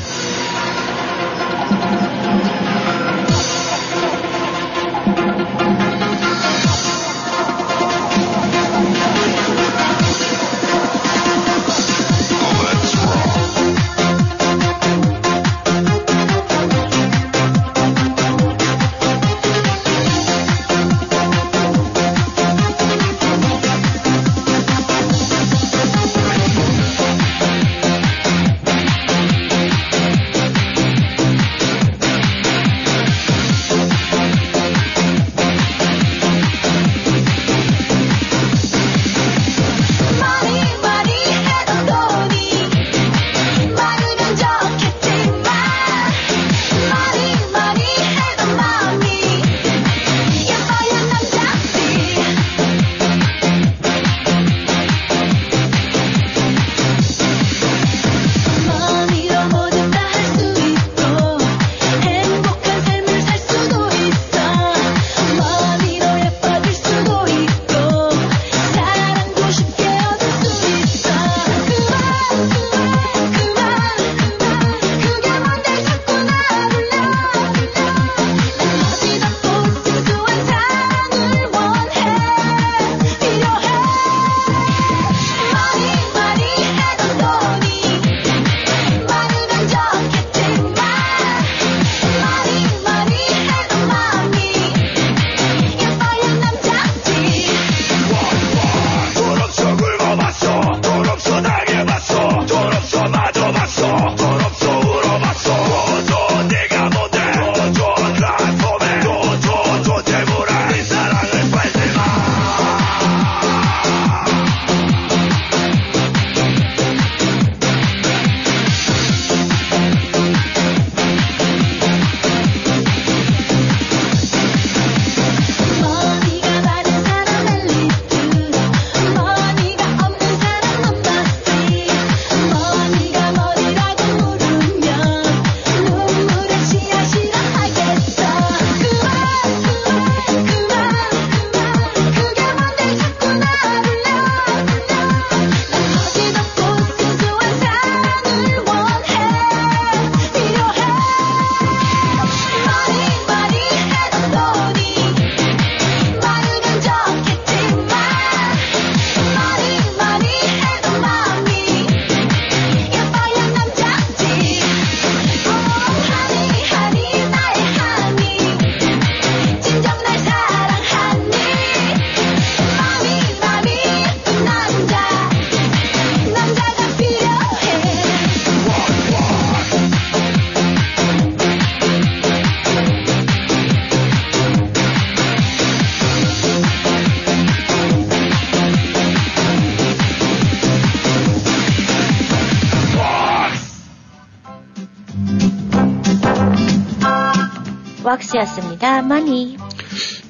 박 씨였습니다. 많이.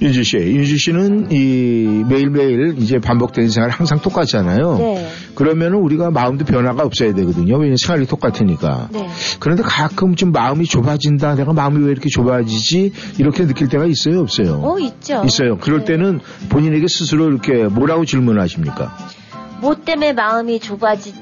윤주 씨, 윤주 씨는 이 매일매일 이제 반복되는 생활 항상 똑같잖아요. 네. 그러면은 우리가 마음도 변화가 없어야 되거든요. 왜냐면 생활이 똑같으니까. 네. 그런데 가끔 좀 마음이 좁아진다. 내가 마음이 왜 이렇게 좁아지지? 이렇게 느낄 때가 있어요, 없어요? 어, 있죠. 있어요. 그럴 네. 때는 본인에게 스스로 이렇게 뭐라고 질문하십니까? 뭐 때문에 마음이 좁아지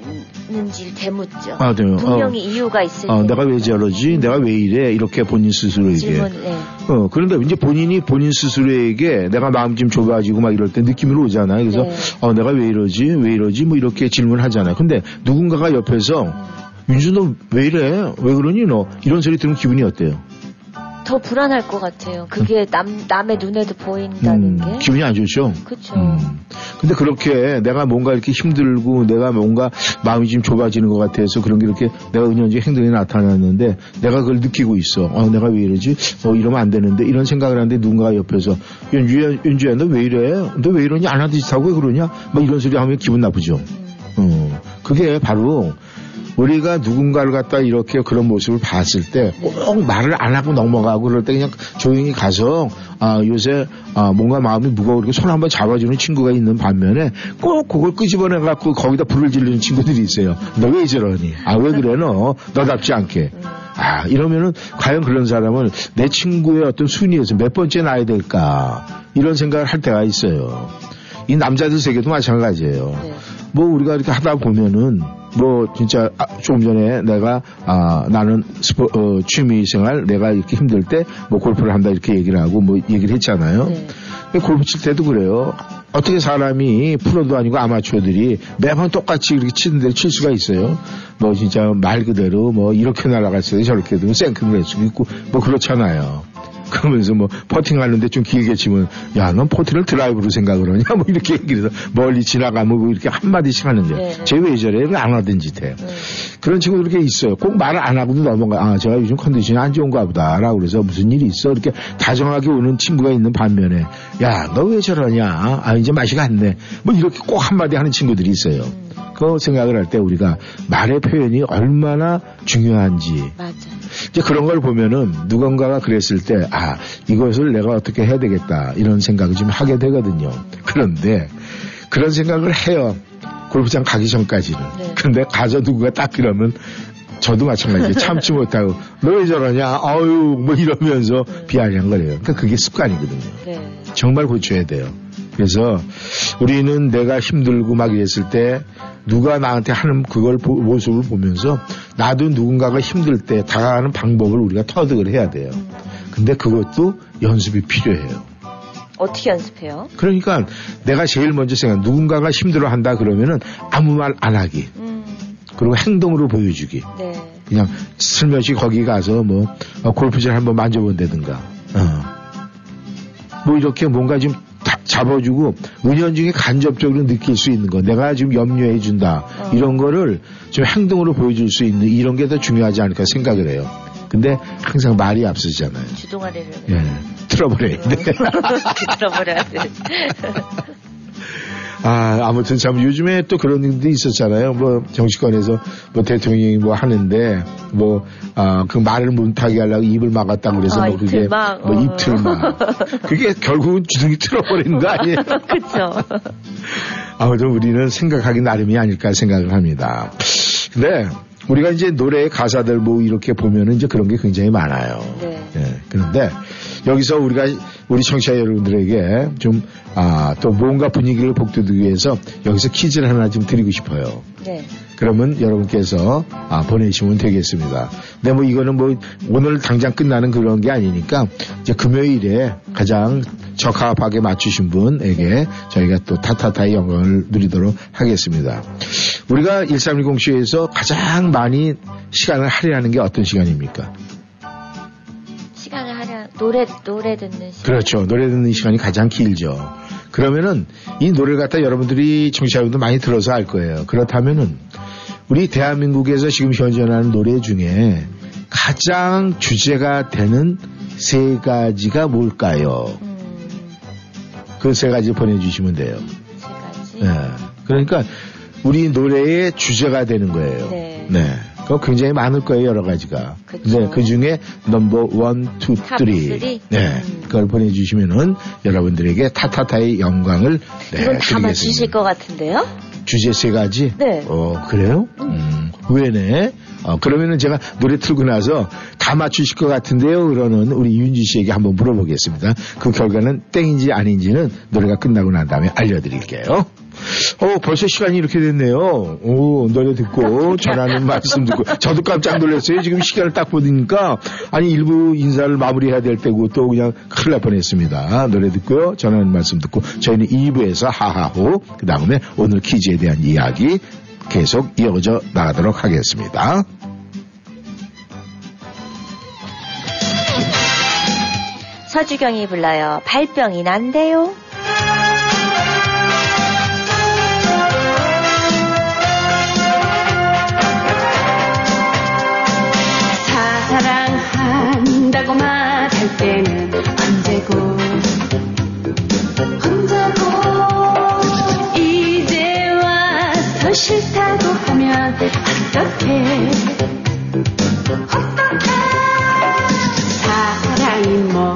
는지 대묻죠. 아, 네. 분명히 이유가 있을 어, 때. 내가 왜 저러지? 내가 왜 이래? 이렇게 본인 스스로에게. 질문, 네. 어, 그런데 이제 본인이 본인 스스로에게 내가 마음 좀 좁아지고 막 이럴 때 느낌이 오잖아요. 그래서 네. 어, 내가 왜 이러지? 왜 이러지? 뭐 이렇게 질문하잖아요. 근데 누군가가 옆에서 윤주 너 왜 이래? 왜 그러니 너? 이런 소리 들으면 기분이 어때요? 더 불안할 것 같아요. 그게 남, 남의 눈에도 보인다는 음, 게. 기분이 안 좋죠? 그쵸. 음. 근데 그렇게 내가 뭔가 이렇게 힘들고 내가 뭔가 마음이 좀 좁아지는 것 같아서 그런 게 이렇게 내가 은연중에 행동이 나타났는데 내가 그걸 느끼고 있어. 어, 내가 왜 이러지? 어, 이러면 안 되는데 이런 생각을 하는데 누군가가 옆에서 윤주야, 윤주야, 너 왜 이래? 너 왜 이러니? 안 하듯이 하고 왜 그러냐? 막 이런 소리 하면 기분 나쁘죠. 어, 그게 바로 우리가 누군가를 갖다 이렇게 그런 모습을 봤을 때 꼭 말을 안 하고 넘어가고 그럴 때 그냥 조용히 가서 아 요새 아 뭔가 마음이 무거워 이렇게 손 한번 잡아주는 친구가 있는 반면에 꼭 그걸 끄집어내 갖고 거기다 불을 지르는 친구들이 있어요. 너 왜 저러니? 아 왜 그래 너? 너답지 않게. 아 이러면은 과연 그런 사람은 내 친구의 어떤 순위에서 몇 번째 나야 될까 이런 생각을 할 때가 있어요. 이 남자들 세계도 마찬가지예요. 네. 뭐 우리가 이렇게 하다 보면은 뭐 진짜 아, 조금 전에 내가 아 나는 스포 어, 취미 생활 내가 이렇게 힘들 때 뭐 골프를 한다 이렇게 얘기를 하고 뭐 얘기를 했잖아요. 네. 골프 칠 때도 그래요. 어떻게 사람이 프로도 아니고 아마추어들이 매번 똑같이 이렇게 치는 데를 칠 수가 있어요. 뭐 진짜 말 그대로 뭐 이렇게 날아갈 수도 저렇게 도 shank를 할 수도 있고 뭐 그렇잖아요. 그러면서 뭐 퍼팅 하는데 좀 길게 치면 야 넌 퍼트를 드라이브로 생각을 하냐 뭐 이렇게 얘기를 해서 멀리 지나가면 뭐 이렇게 한마디씩 하는데 네. 쟤왜 저래 왜안 하던 짓 해. 그런 친구들 이렇게 있어요. 꼭 말을 안 하고도 넘어가. 아, 제가 요즘 컨디션이 안 좋은가 보다라고 그래서 무슨 일이 있어. 이렇게 다정하게 오는 친구가 있는 반면에 야, 너 왜 저러냐? 아, 이제 맛이 갔네. 뭐 이렇게 꼭 한마디 하는 친구들이 있어요. 그 생각을 할 때 우리가 말의 표현이 얼마나 중요한지 맞아. 이제 그런 걸 보면은 누군가가 그랬을 때, 아, 이것을 내가 어떻게 해야 되겠다. 이런 생각을 좀 하게 되거든요. 그런데 그런 생각을 해요. 골프장 가기 전까지는. 네. 근데 가서 누구가 딱 이러면 저도 마찬가지예요. 참지 못하고 너 왜 저러냐? 아유, 뭐 이러면서 비아냥거려요. 그러니까 그게 습관이거든요. 네. 정말 고쳐야 돼요. 그래서 우리는 내가 힘들고 막 이랬을 때 누가 나한테 하는 그걸 보- 모습을 보면서 나도 누군가가 힘들 때 다가가는 방법을 우리가 터득을 해야 돼요. 근데 그것도 연습이 필요해요. 어떻게 연습해요? 그러니까 내가 제일 먼저 생각 누군가가 힘들어 한다 그러면은 아무 말 안 하기. 음, 그리고 행동으로 보여주기. 네. 그냥 슬며시 거기 가서 뭐 어, 골프장 한번 만져본다든가 어. 뭐 이렇게 뭔가 좀 다- 잡아주고 은연중에 간접적으로 느낄 수 있는 거 내가 지금 염려해 준다 어. 이런 거를 좀 행동으로 보여줄 수 있는 이런 게 더 중요하지 않을까 생각을 해요 근데 항상 말이 앞서잖아요 주둥아리를. 예 틀어버려야 돼 들어버려야 돼. 아, 아무튼 참 요즘에 또 그런 일도 있었잖아요. 뭐 정치권에서 뭐 대통령이 뭐 하는데 뭐, 아, 그 말을 못하게 하려고 입을 막았다고 그래서 아, 뭐 그게 입틀막, 뭐 어. 입틀막. 그게 결국은 주둥이 틀어버리는 거 아니에요? 그쵸. 아무튼 우리는 생각하기 나름이 아닐까 생각을 합니다. 근데 우리가 이제 노래의 가사들 뭐 이렇게 보면은 이제 그런 게 굉장히 많아요. 네. 예, 그런데 여기서 우리가 우리 청취자 여러분들에게 좀, 아, 또 뭔가 분위기를 복돋기 위해서 여기서 퀴즈를 하나 좀 드리고 싶어요. 네. 그러면 여러분께서 아, 보내시면 되겠습니다. 근데 뭐 이거는 뭐 오늘 당장 끝나는 그런 게 아니니까 이제 금요일에 가장 적합하게 맞추신 분에게 저희가 또 타타타의 영광을 누리도록 하겠습니다. 우리가 1310쇼에서 가장 많이 시간을 할애하는 게 어떤 시간입니까? 노래, 노래 듣는 시간. 그렇죠. 노래 듣는 시간이 가장 길죠. 그러면은 이 노래를 갖다 여러분들이 청취자분들 많이 들어서 알 거예요. 그렇다면은 우리 대한민국에서 지금 현존하는 노래 중에 가장 주제가 되는 세 가지가 뭘까요? 음, 그세 가지 보내주시면 돼요. 세 가지. 예. 그러니까 우리 노래의 주제가 되는 거예요. 네. 네. 그 굉장히 많을 거예요 여러 가지가. 그쵸. 네, 그 중에 number one, two, top three. 네, 음. 그걸 보내주시면은 여러분들에게 타타타의 영광을 네, 이건 다 드리겠습니다. 것 같은데요? 주제 세 가지. 네. 어 그래요? 음, 왜네? 어, 그러면은 제가 노래 틀고 나서 다 맞추실 것 같은데요. 그러는 우리 윤지 씨에게 한번 물어보겠습니다. 그 결과는 땡인지 아닌지는 노래가 끝나고 난 다음에 알려드릴게요. 어, 벌써 시간이 이렇게 됐네요. 오, 노래 듣고 전하는 말씀 듣고 저도 깜짝 놀랐어요. 지금 시간을 딱 보니까 아니 일부 인사를 마무리해야 될 때고 또 그냥 큰일 날 뻔했습니다. 노래 듣고요. 전하는 말씀 듣고 저희는 2부에서 하하호 그 다음에 오늘 퀴즈에 대한 이야기 계속 이어져 나가도록 하겠습니다. 서주경이 불러요. 발병이 난대요. 사랑한다고 말할 때는 언제고? 언제고? 이제 와서 싫다고 하면 어떡해? 어떡해? 사랑이 뭐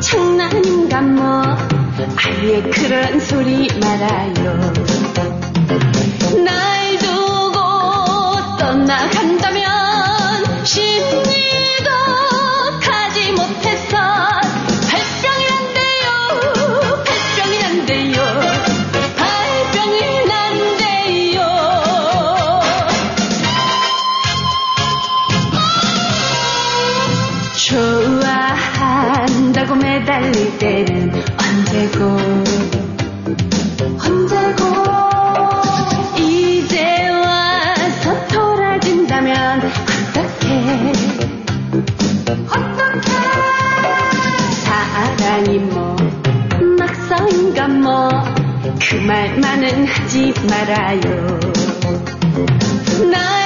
장난인가 뭐 아예 그런 소리 말아요. 날 두고 떠나간다 낙서인가 뭐? 그 말만은 하지 말아요. 날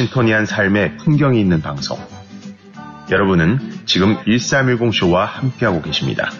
워싱턴이한 삶의 풍경이 있는 방송. 여러분은 지금 1310쇼와 함께하고 계십니다.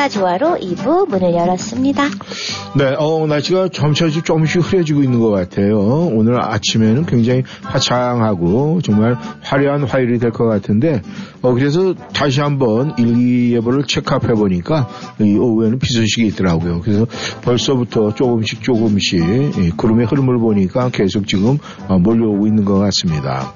내가 좋아로 2부 문을 열었습니다. 네, 어, 날씨가 점차씩 조금씩 흐려지고 있는 것 같아요. 오늘 아침에는 굉장히 화창하고 정말 화려한 화요일이 될 것 같은데, 어, 그래서 다시 한번 일기예보를 체크해 보니까 이 오후에는 비 소식이 있더라고요. 그래서 벌써부터 조금씩 조금씩 이 구름의 흐름을 보니까 계속 지금 어, 몰려오고 있는 것 같습니다.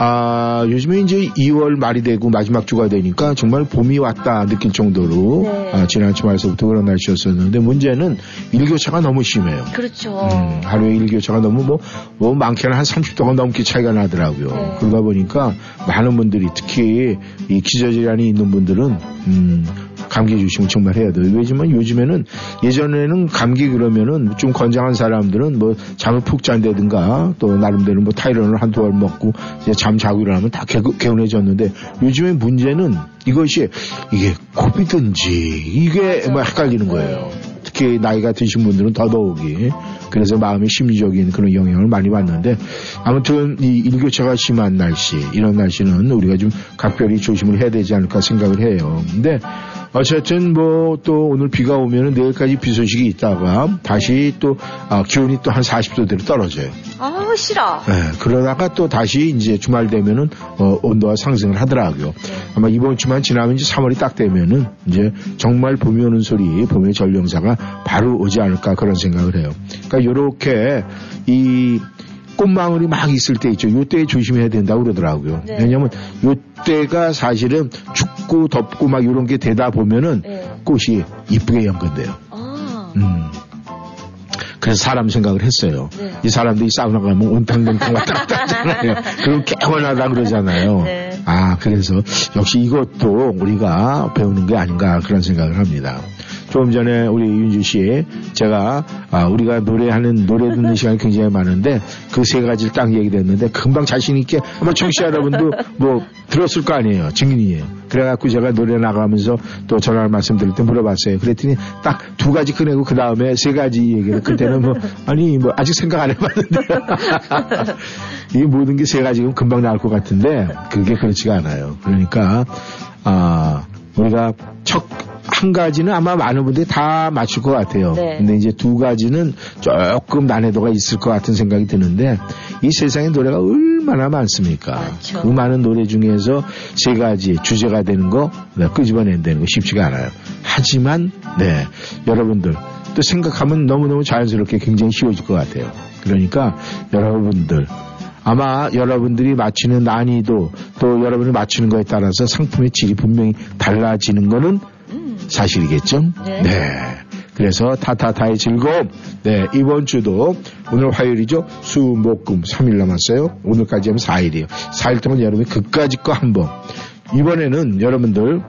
아, 요즘에 이제 2월 말이 되고 마지막 주가 되니까 정말 봄이 왔다 느낄 정도로 네. 아, 지난 주말서부터 그런 날씨였었는데 문제는 일교차가 너무 심해요. 그렇죠. 음, 하루에 일교차가 너무 뭐, 뭐 많게는 한 30도가 넘게 차이가 나더라고요. 네. 그러다 보니까 많은 분들이 특히 이 기저질환이 있는 분들은 음, 감기 조심을 정말 해야 돼요. 왜냐면 요즘에는 예전에는 감기 그러면은 좀 건장한 사람들은 뭐 잠을 푹 잔다든가 또 나름대로 뭐 타이런을 한두 알 먹고 이제 잠 자고 일어나면 다 개, 개운해졌는데 요즘의 문제는 이것이 이게 코비든지 이게 뭐 헷갈리는 거예요. 특히 나이가 드신 분들은 더더욱이 그래서 마음의 심리적인 그런 영향을 많이 받는데 아무튼 이 일교차가 심한 날씨 이런 날씨는 우리가 좀 각별히 조심을 해야 되지 않을까 생각을 해요. 근데 어쨌든 뭐 또 오늘 비가 오면은 내일까지 비 소식이 있다가 다시 또 아, 기온이 또 한 40도대로 떨어져요. 아우 싫어. 네, 그러다가 또 다시 이제 주말 되면은 어, 온도가 상승을 하더라고요. 아마 이번 주만 지나면 이제 3월이 딱 되면은 이제 정말 봄이 오는 소리, 봄의 전령사가 바로 오지 않을까 그런 생각을 해요. 그러니까 요렇게 이 꽃망울이 막 있을 때 있죠. 요때에 조심해야 된다고 그러더라고요. 네. 왜냐면 요때가 사실은 춥고 덥고 막 이런 게 되다 보면은 네. 꽃이 이쁘게 연근돼요. 아, 음. 그래서 사람 생각을 했어요. 네. 이 사람들이 사우나 가면 온탕동탕 왔다 갔다 하잖아요. 그럼 개원하다 그러잖아요. 네. 아, 그래서 역시 이것도 우리가 배우는 게 아닌가 그런 생각을 합니다. 조금 전에 우리 윤주 씨, 제가, 아, 우리가 노래하는, 노래 듣는 시간이 굉장히 많은데, 그 세 가지를 딱 얘기했는데, 금방 자신 있게, 아마 청취자 여러분도 뭐, 들었을 거 아니에요. 증인이에요. 그래갖고 제가 노래 나가면서 또 전화를 말씀드릴 때 물어봤어요. 그랬더니 딱 두 가지 꺼내고 그 다음에 세 가지 얘기를, 그때는 뭐, 아니, 뭐, 아직 생각 안 해봤는데. 이 모든 게 세 가지면 금방 나올 것 같은데, 그게 그렇지가 않아요. 그러니까, 아, 우리가 첫 한 가지는 아마 많은 분들이 다 맞출 것 같아요. 네. 근데 이제 두 가지는 조금 난이도가 있을 것 같은 생각이 드는데 이 세상에 노래가 얼마나 많습니까? 많죠. 그 많은 노래 중에서 세 가지 주제가 되는 거 네, 끄집어낸다는 거 쉽지가 않아요. 하지만 네 여러분들 또 생각하면 너무너무 자연스럽게 굉장히 쉬워질 것 같아요. 그러니까 여러분들 아마 여러분들이 맞히는 난이도 또 여러분이 맞추는 거에 따라서 상품의 질이 분명히 달라지는 거는 사실이겠죠? 네. 그래서 타타타의 즐거움. 네, 이번 주도 오늘 화요일이죠. 수, 목, 금 3일 남았어요. 오늘까지 하면 4일이에요. 4일 동안 여러분이 그까짓 거 한번. 이번에는 여러분들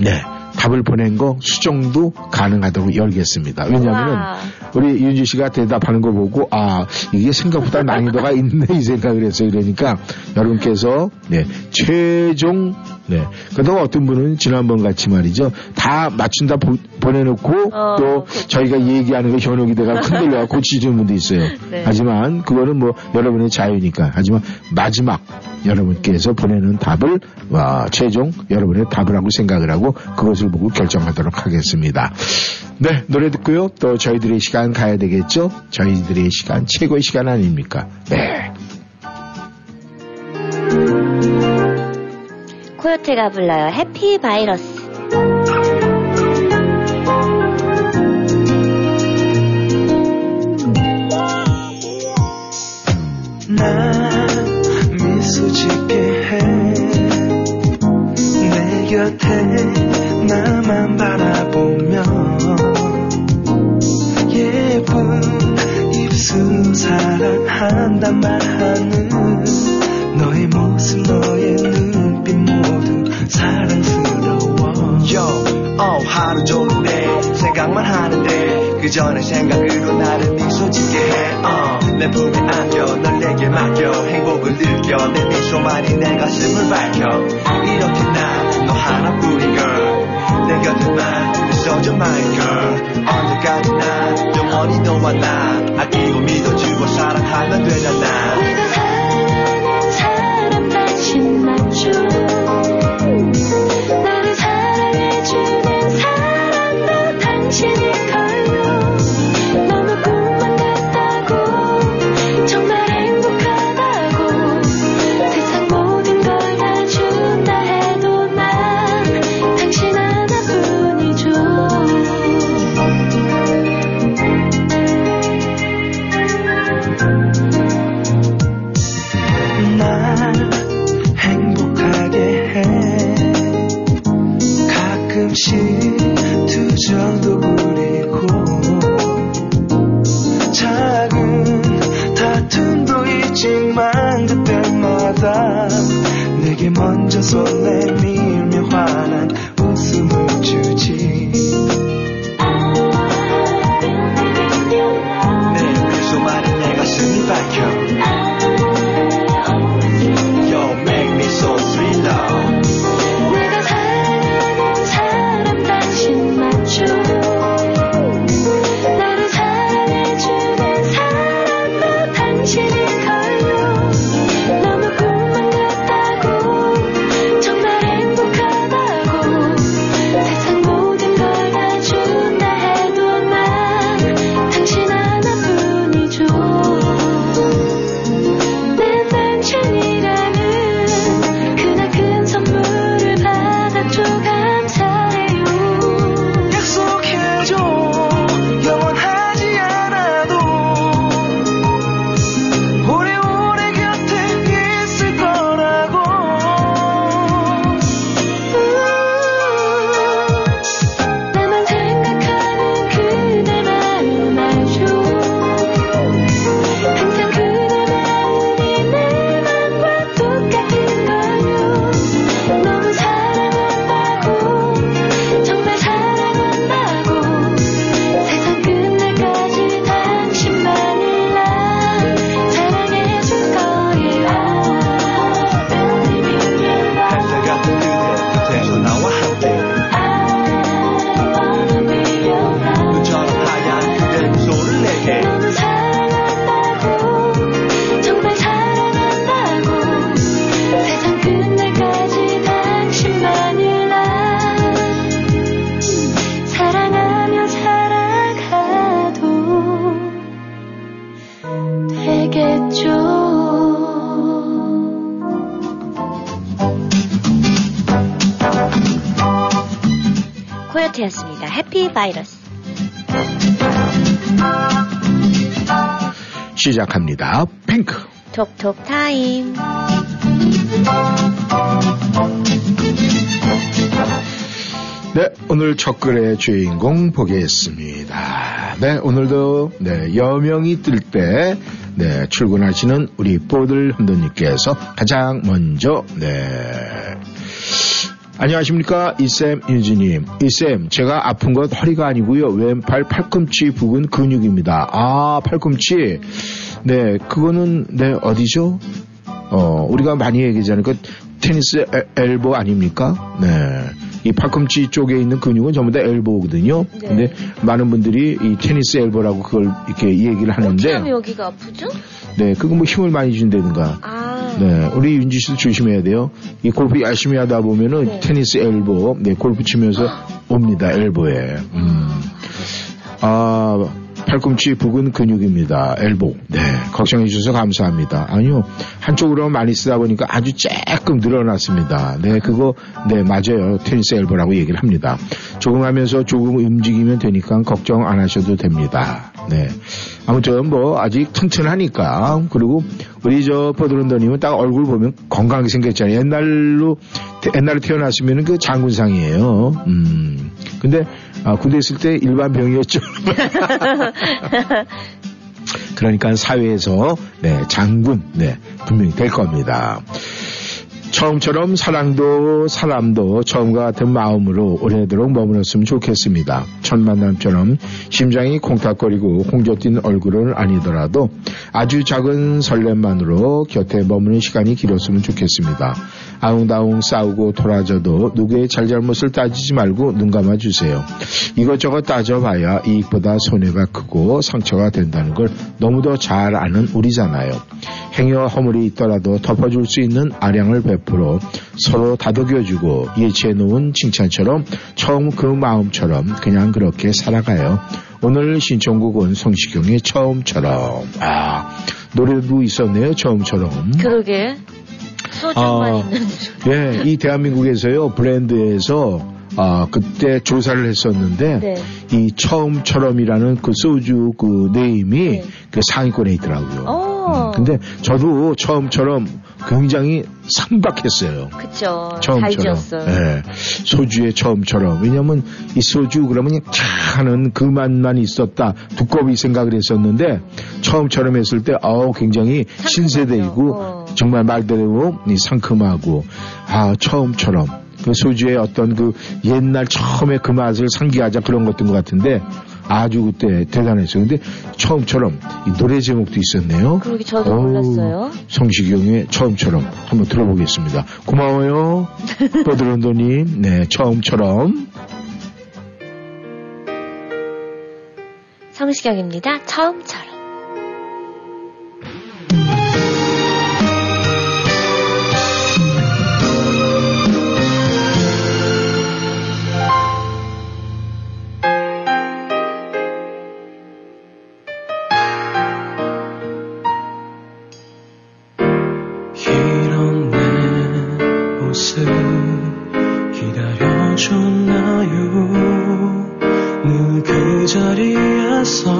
네. 답을 보낸 거 수정도 가능하도록 열겠습니다. 왜냐하면 와. 우리 윤주 씨가 대답하는 거 보고 아 이게 생각보다 난이도가 있네 이 생각을 했어요. 그러니까 여러분께서 네 최종 네 그다음 어떤 분은 지난번 같이 말이죠 다 맞춘다 보, 보내놓고 어, 또 그렇죠. 저희가 얘기하는 거 현혹이 돼가 흔들려 고치시는 분도 있어요. 네. 하지만 그거는 뭐 여러분의 자유니까 하지만 마지막 여러분께서 보내는 답을 와, 최종 여러분의 답을 하고 생각을 하고 그것을 보고 결정하도록 하겠습니다. 네, 노래 듣고요. 또 저희들의 시간 가야 되겠죠? 저희들의 시간, 최고의 시간 아닙니까? 네. 코요테가 불러요. 해피 바이러스. 나 짓게 해 내 곁에 나만 바라보며 예쁜 입술 사랑한단 말하는 너의 모습 너의 눈빛 모두 사랑스러워. Yo, 어, 하루 종일 내 생각만 하는데 그 전에 생각으로 나를 미소 짓게 해. uh, 내 품에 안겨 널 내게 맡겨. 행복을 느껴. 내 미소만이 내 가슴을 밝혀. 이렇게 난너 하나뿐인 girl. 내 곁에만 있어줘 my girl. 언제까지나? 영원히 너와 나. 아끼고 믿어주고 사랑하면 되잖아 주인공 보겠습니다. 네, 오늘도 네, 여명이 뜰 때 네, 출근하시는 우리 보들 흔드님께서 가장 먼저 네. 안녕하십니까 이쌤 윤지님. 이쌤 제가 아픈 건 허리가 아니고요. 왼팔 팔꿈치 부근 근육입니다. 아 팔꿈치. 네 그거는 네 어디죠? 어 우리가 많이 얘기하잖아요 그 테니스 엘- 엘보 아닙니까? 네 이 팔꿈치 쪽에 있는 근육은 전부 다 엘보거든요 네. 근데 많은 분들이 이 테니스 엘보라고 그걸 이렇게 얘기를 어떻게 하는데 하면 여기가 아프죠? 네 그거 뭐 힘을 많이 준다든가 아. 네, 우리 윤지 씨도 조심해야 돼요. 이 골프 열심히 하다 보면은 네. 테니스 엘보, 네, 골프 치면서 옵니다, 엘보에. 음. 아, 팔꿈치 부근 근육입니다, 엘보. 네, 걱정해 주셔서 감사합니다. 아니요, 한쪽으로 많이 쓰다 보니까 아주 조금 늘어났습니다. 네, 그거, 네, 맞아요. 테니스 엘보라고 얘기를 합니다. 조금 하면서 조금 움직이면 되니까 걱정 안 하셔도 됩니다. 네. 아무튼 뭐 아직 튼튼하니까 그리고 우리 저 포드런더님은 딱 얼굴 보면 건강하게 생겼잖아요. 옛날로 태- 옛날에 태어났으면 그 장군상이에요. 음. 근데 아, 군대 있을 때 일반 병이었죠. 그러니까 사회에서 네, 장군 네, 분명히 될 겁니다. 처음처럼 사랑도 사람도 처음과 같은 마음으로 오래도록 머물렀으면 좋겠습니다. 첫 만남처럼 심장이 콩닥거리고 홍조 뛴 얼굴은 아니더라도 아주 작은 설렘만으로 곁에 머무는 시간이 길었으면 좋겠습니다. 아웅다웅 싸우고 돌아져도 누구의 잘잘못을 따지지 말고 눈 감아 주세요. 이것저것 따져봐야 이익보다 손해가 크고 상처가 된다는 걸 너무도 잘 아는 우리잖아요. 행여와 허물이 있더라도 덮어줄 수 있는 아량을 베풀어 서로 다독여주고 예치해 놓은 칭찬처럼 처음 그 마음처럼 그냥 그렇게 살아가요. 오늘 신청곡은 성시경의 처음처럼. 아, 노래도 있었네요, 처음처럼. 그러게. 소주만 아. 있는. 예, 이 대한민국에서요, 브랜드에서 아, 그때 조사를 했었는데, 네. 이 처음처럼이라는 그 소주 그 네임이 네. 그 상위권에 있더라고요. 어. 음, 근데 저도 처음처럼 굉장히 상박했어요. 그쵸. 잘 처음처럼. 예. 소주의 처음처럼. 왜냐면 이 소주 그러면 그냥 캬 하는 그 맛만 있었다. 두꺼비 생각을 했었는데 처음처럼 했을 때 어우 굉장히 상큼하죠. 신세대이고 어. 정말 말대로 이 상큼하고 아 처음처럼 그 소주의 어떤 그 옛날 처음에 그 맛을 상기하자 그런 것인 것 같은데 아주 그때 대단했어요. 근데 처음처럼 이 노래 제목도 있었네요. 그러게 저도 어우, 몰랐어요. 성시경의 처음처럼 한번 들어보겠습니다. 고마워요. 버드런더님. 네, 처음처럼. 성시경입니다. 처음처럼. 그 자리에서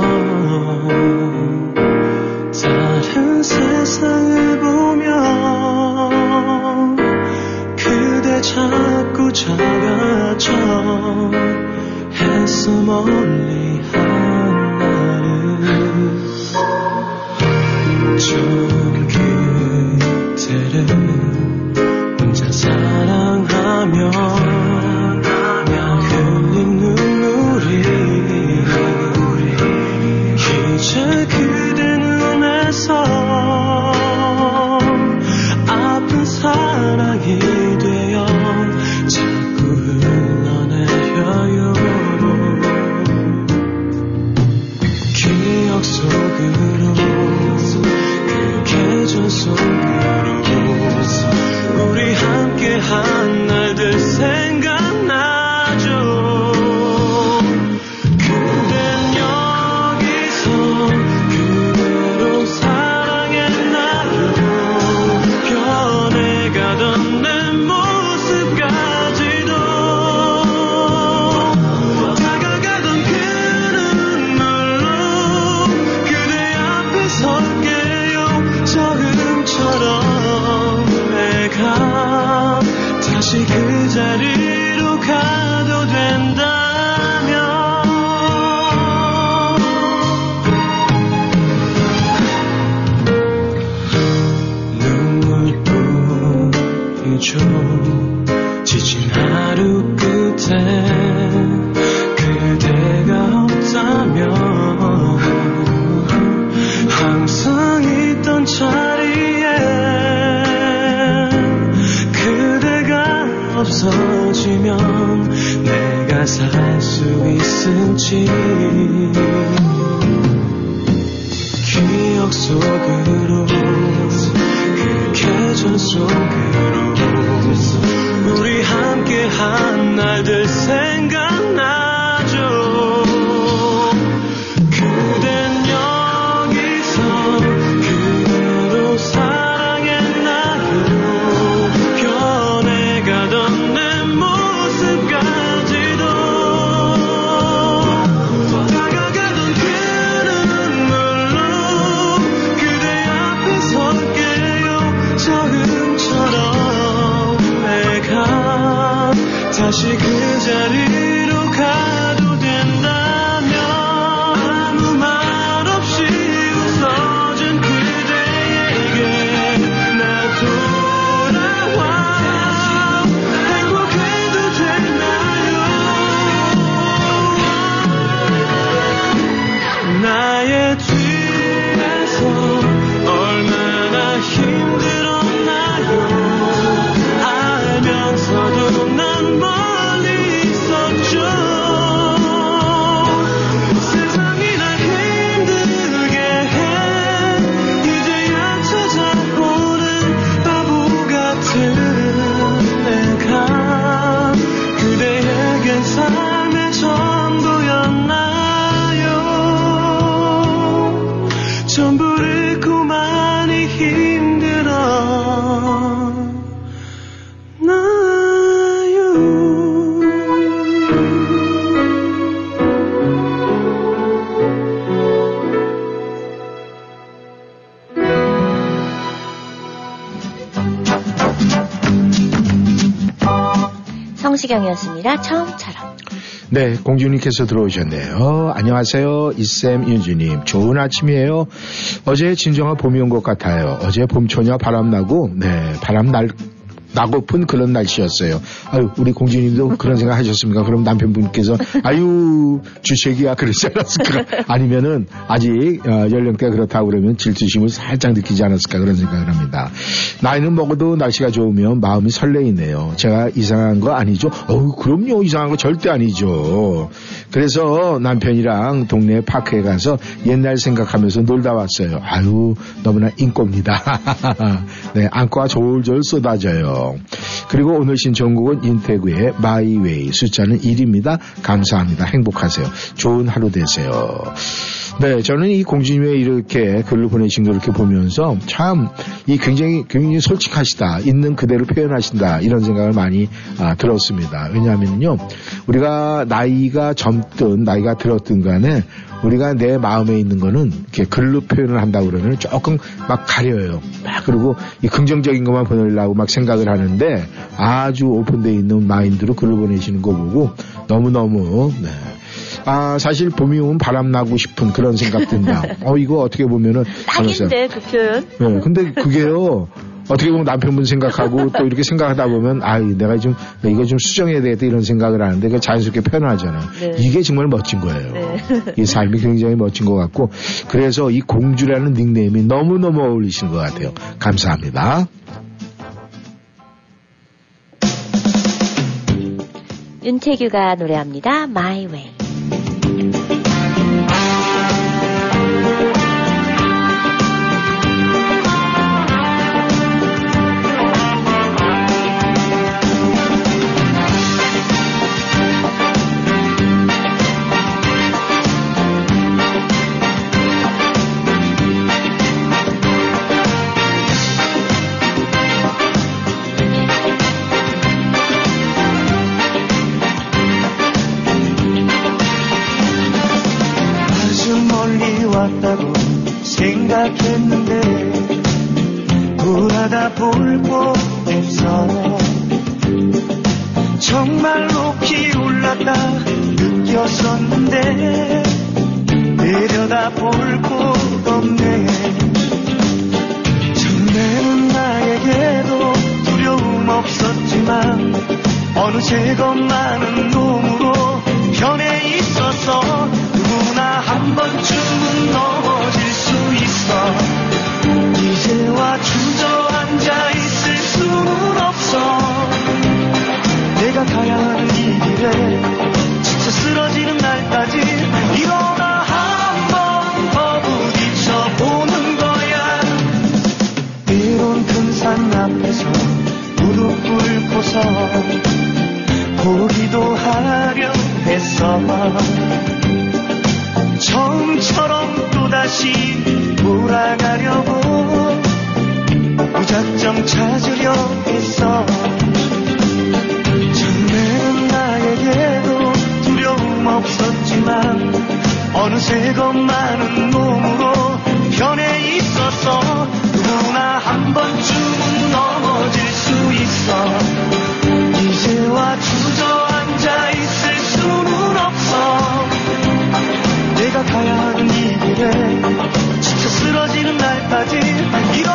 성시경이었습니다. 처음처럼. 네, 공주님께서 들어오셨네요. 안녕하세요. 이쌤, 윤주님. 좋은 아침이에요. 어제 진정한 봄이 온 것 같아요. 어제 봄초냐 바람 나고, 네, 바람 날, 나고픈 그런 날씨였어요. 아유, 우리 공주님도 그런 생각 하셨습니까? 그럼 남편분께서, 아유, 주책이야, 그러지 않았을까? 아니면은, 아직, 어, 연령대가 그렇다고 그러면 질투심을 살짝 느끼지 않았을까? 그런 생각을 합니다. 나이는 먹어도 날씨가 좋으면 마음이 설레이네요. 제가 이상한 거 아니죠? 어우, 그럼요. 이상한 거 절대 아니죠. 그래서 남편이랑 동네 파크에 가서 옛날 생각하면서 놀다 왔어요. 아유, 너무나 인꼬입니다. 네, 안과가 졸졸 쏟아져요. 그리고 오늘 신청곡은 인태구의 마이웨이 숫자는 1입니다. 감사합니다. 행복하세요. 좋은 하루 되세요. 네, 저는 이 공주님의 이렇게 글을 보내신 걸 이렇게 보면서 참 이 굉장히 굉장히 솔직하시다, 있는 그대로 표현하신다 이런 생각을 많이 아, 들었습니다. 왜냐하면요, 우리가 나이가 젊든 나이가 들었든 간에 우리가 내 마음에 있는 거는 이렇게 글로 표현을 한다고 그러면 조금 막 가려요. 막 그리고 이 긍정적인 것만 보내려고 막 생각을 하는데 아주 오픈되어 있는 마인드로 글을 보내시는 거 보고 너무너무 네. 아, 사실 봄이 오면 바람 나고 싶은 그런 생각 든다. 어, 이거 어떻게 보면은. 딱인데, 그 표현. 네, 근데 그게요. 어떻게 보면 남편분 생각하고 또 이렇게 생각하다 보면 아 내가 좀 이거 좀 수정해야 되겠다 이런 생각을 하는데 그 자연스럽게 표현하잖아요. 네. 이게 정말 멋진 거예요. 네. 이 삶이 굉장히 멋진 것 같고 그래서 이 공주라는 닉네임이 너무 너무 어울리시는 것 같아요. 감사합니다. 윤태규가 노래합니다. My Way. 생각했는데 돌아다 볼곳 없어 정말 높이 올랐다 느꼈었는데 내려다 볼곳 없네. 처음에는 나에게도 두려움 없었지만 어느새 겁많은 놈으로 변해 있어서 누구나 한 번쯤은 넘어질 수 있어. 이제와 주저앉아 있을 수는 없어. 내가 가야 하는 이 길에 지쳐 쓰러지는 날까지 일어나 한 번 더 부딪혀보는 거야. 이런 큰 산 앞에서 무릎 꿇고서 보기도 하려 했어. 처음처럼 다시 몰아가려고 무작정 찾으려 했어. 처음에는 나에게도 두려움 없었지만 어느새 겁많은 몸으로 변해 있었어 누구나 한 번쯤은 넘어질 수 있어. 이제와 주저앉아 있을 수는 없어. 내가 가야 하는 이 길에 지쳐 쓰러지는 날까지 일어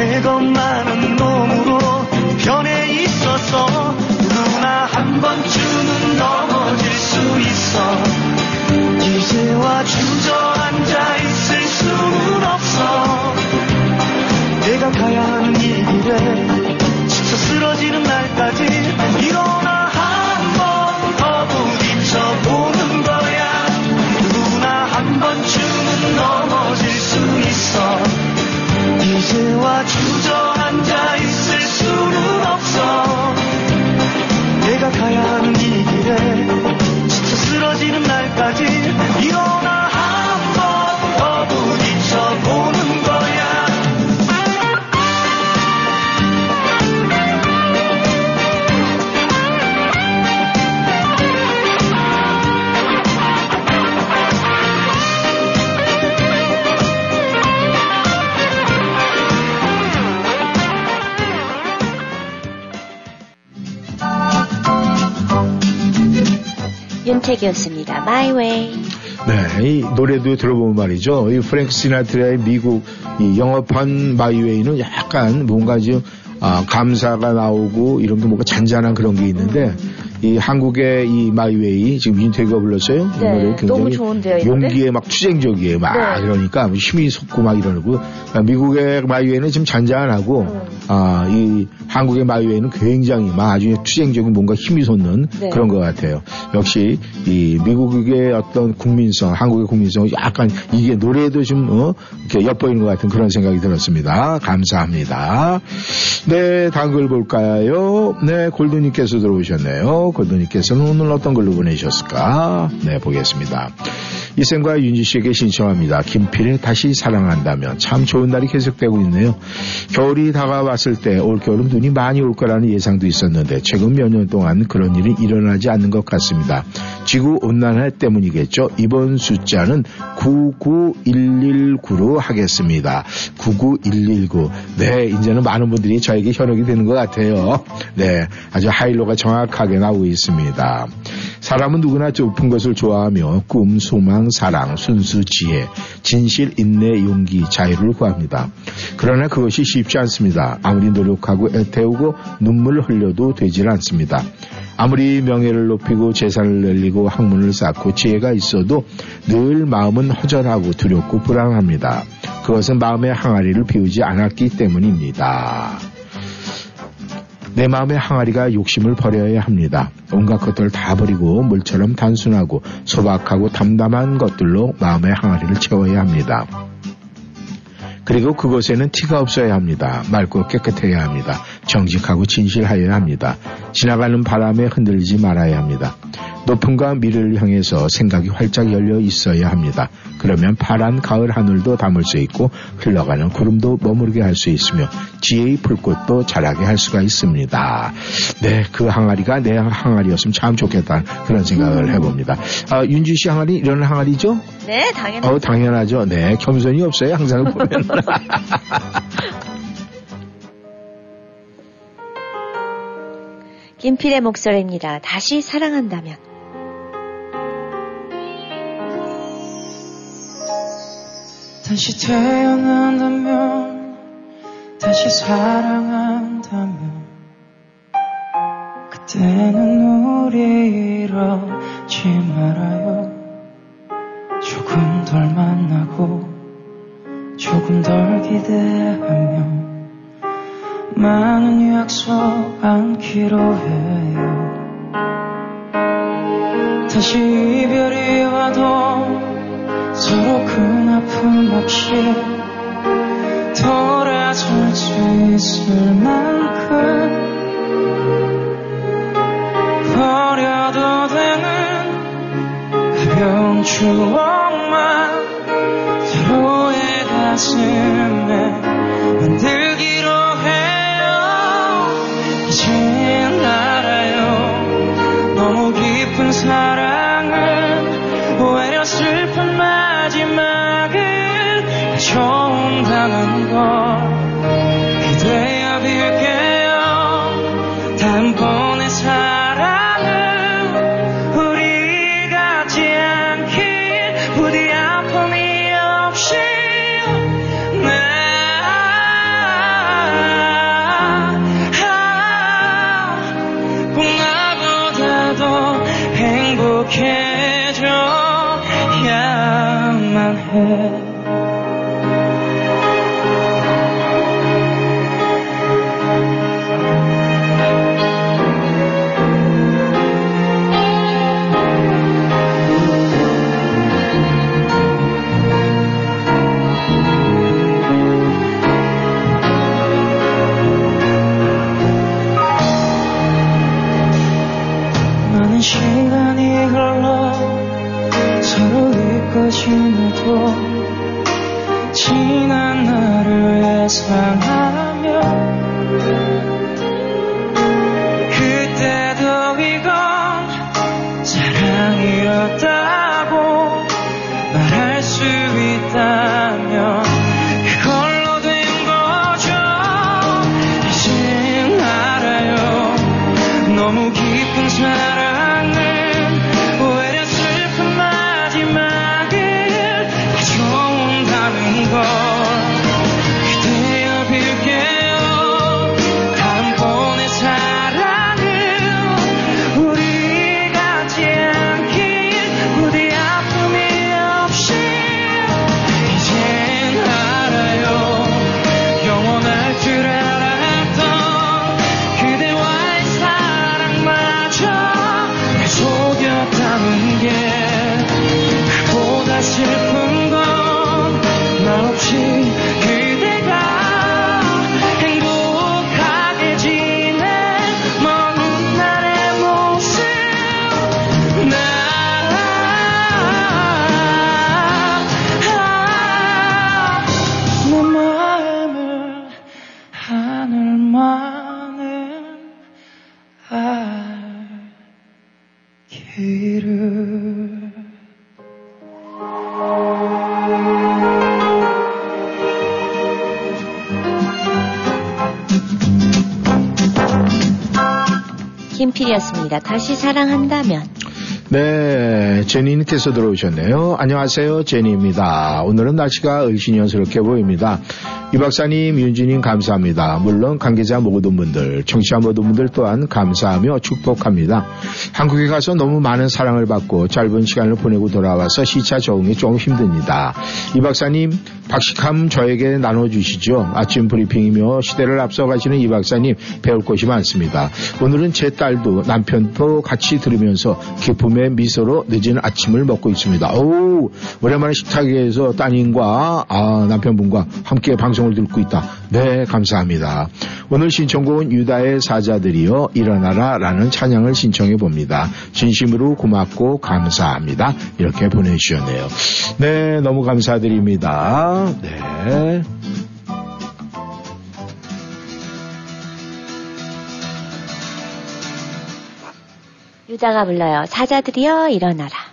어느새 윤택이었습니다. My Way. 네, 이 노래도 들어보면 말이죠. 이 프랭크 시나트라의 미국 이 영업한 My Way는 약간 뭔가 좀 아, 감사가 나오고 이런 게 뭔가 잔잔한 그런 게 있는데 이 한국의 이 My Way 지금 윤택이가 불렀어요. 이 네, 너무 좋은데요? 용기에 막 투쟁적이에요. 막 네. 이러니까 힘이 솟고 막 이러고 아, 미국의 My Way는 지금 잔잔하고 음. 아, 이 한국의 My Way는 굉장히 막 아주 투쟁적인 뭔가 힘이 솟는 네. 그런 것 같아요. 역시 이 미국의 어떤 국민성, 한국의 국민성 약간 이게 노래도 좀 어, 이렇게 엿보이는 것 같은 그런 생각이 들었습니다. 감사합니다. 네, 다음 글 볼까요? 네, 골드님께서 들어오셨네요. 골드님께서는 오늘 어떤 글로 보내셨을까? 네, 보겠습니다. 이생과 윤지 씨에게 신청합니다. 김필의 다시 사랑한다면 참 좋은 날이 계속되고 있네요. 겨울이 다가왔 을 때 올겨울은 눈이 많이 올 거라는 예상도 있었는데 최근 몇 년 동안 그런 일이 일어나지 않는 것 같습니다. 지구 온난화 때문이겠죠. 이번 숫자는 99119로 하겠습니다. 99119. 네, 이제는 많은 분들이 저에게 현혹이 되는 것 같아요. 네, 아주 하일로가 정확하게 나오고 있습니다. 사람은 누구나 높은 것을 좋아하며 꿈, 소망, 사랑, 순수, 지혜, 진실, 인내, 용기, 자유를 구합니다. 그러나 그것이 쉽지 않습니다. 아무리 노력하고 애태우고 눈물을 흘려도 되질 않습니다. 아무리 명예를 높이고 재산을 늘리고 학문을 쌓고 지혜가 있어도 늘 마음은 허전하고 두렵고 불안합니다. 그것은 마음의 항아리를 비우지 않았기 때문입니다. 내 마음의 항아리가 욕심을 버려야 합니다. 온갖 것들을 다 버리고 물처럼 단순하고 소박하고 담담한 것들로 마음의 항아리를 채워야 합니다. 그리고 그것에는 티가 없어야 합니다. 맑고 깨끗해야 합니다. 정직하고 진실하여야 합니다. 지나가는 바람에 흔들리지 말아야 합니다. 높음과 미를 향해서 생각이 활짝 열려 있어야 합니다. 그러면 파란 가을 하늘도 담을 수 있고 흘러가는 구름도 머무르게 할 수 있으며 지혜의 풀꽃도 자라게 할 수가 있습니다. 네, 그 항아리가 내 항아리였으면 참 좋겠다 그런 생각을 해봅니다. 아, 윤주 씨 항아리 이런 항아리죠? 네, 당연히. 어, 당연하죠. 네, 겸손이 없어요. 항상 보면. 김필의 목소리입니다. 다시 사랑한다면. 다시 태어난다면 다시 사랑한다면 그때는 우리 이러지 말아요 조금 덜 만나고 조금 덜 기대하며 많은 약속 안기로 해요. 다시 이별이 와도 서로 큰 아픔 없이 돌아설 수 있을 만큼 버려도 되는 가벼운 추억만 서로의 가슴에 깊은 사랑은 오히려 슬픈 마지막을 가져온다는 걸 지난 나를 예상하 김필이었습니다. 다시 사랑한다면. 네, 제니님께서 들어오셨네요. 안녕하세요, 제니입니다. 오늘은 날씨가 을신연스럽게 보입니다. 이 박사님, 윤진님 감사합니다. 물론 관계자 모든 분들, 청취자 모든 분들 또한 감사하며 축복합니다. 한국에 가서 너무 많은 사랑을 받고 짧은 시간을 보내고 돌아와서 시차 적응이 좀 힘듭니다. 이 박사님, 박식함 저에게 나눠주시죠. 아침 브리핑이며 시대를 앞서가시는 이 박사님 배울 것이 많습니다. 오늘은 제 딸도 남편도 같이 들으면서 기쁨의 미소로 늦은 아침을 먹고 있습니다. 오, 오랜만에 식탁에서 따님과 아, 남편분과 함께 방송을 듣고 있다. 네, 감사합니다. 오늘 신청곡은 유다의 사자들이여 일어나라 라는 찬양을 신청해 봅니다. 진심으로 고맙고 감사합니다. 이렇게 보내주셨네요. 네, 너무 감사드립니다. 네. 유다가 불러요. 사자들이여 일어나라.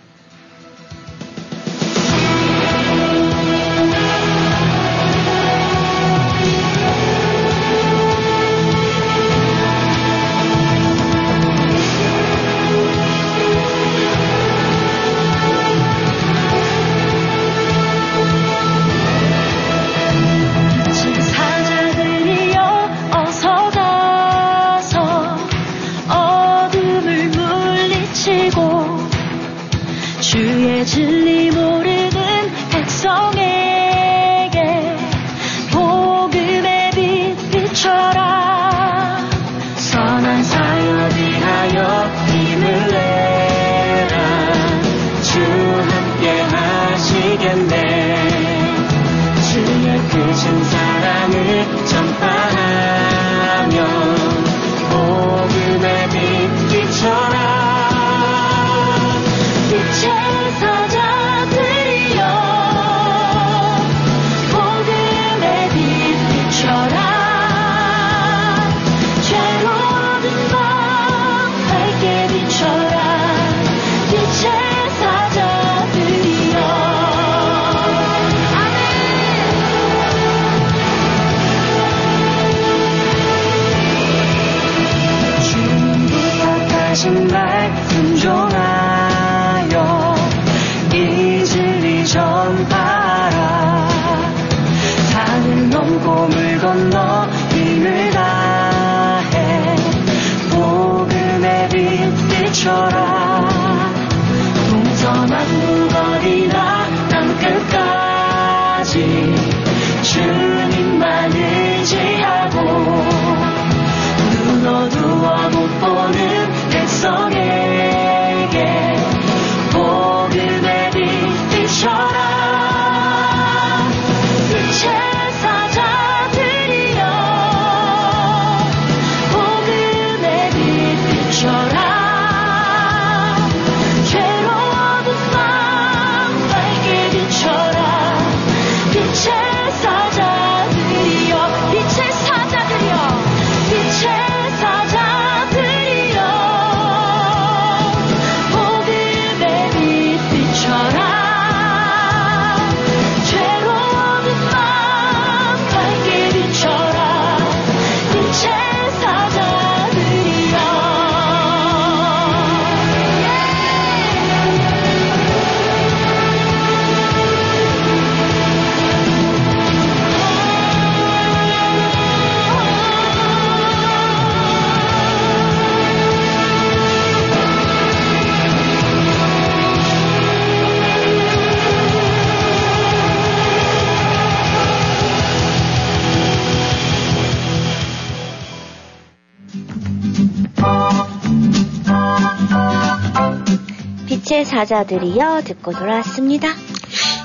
사자들이여 듣고 돌아왔습니다.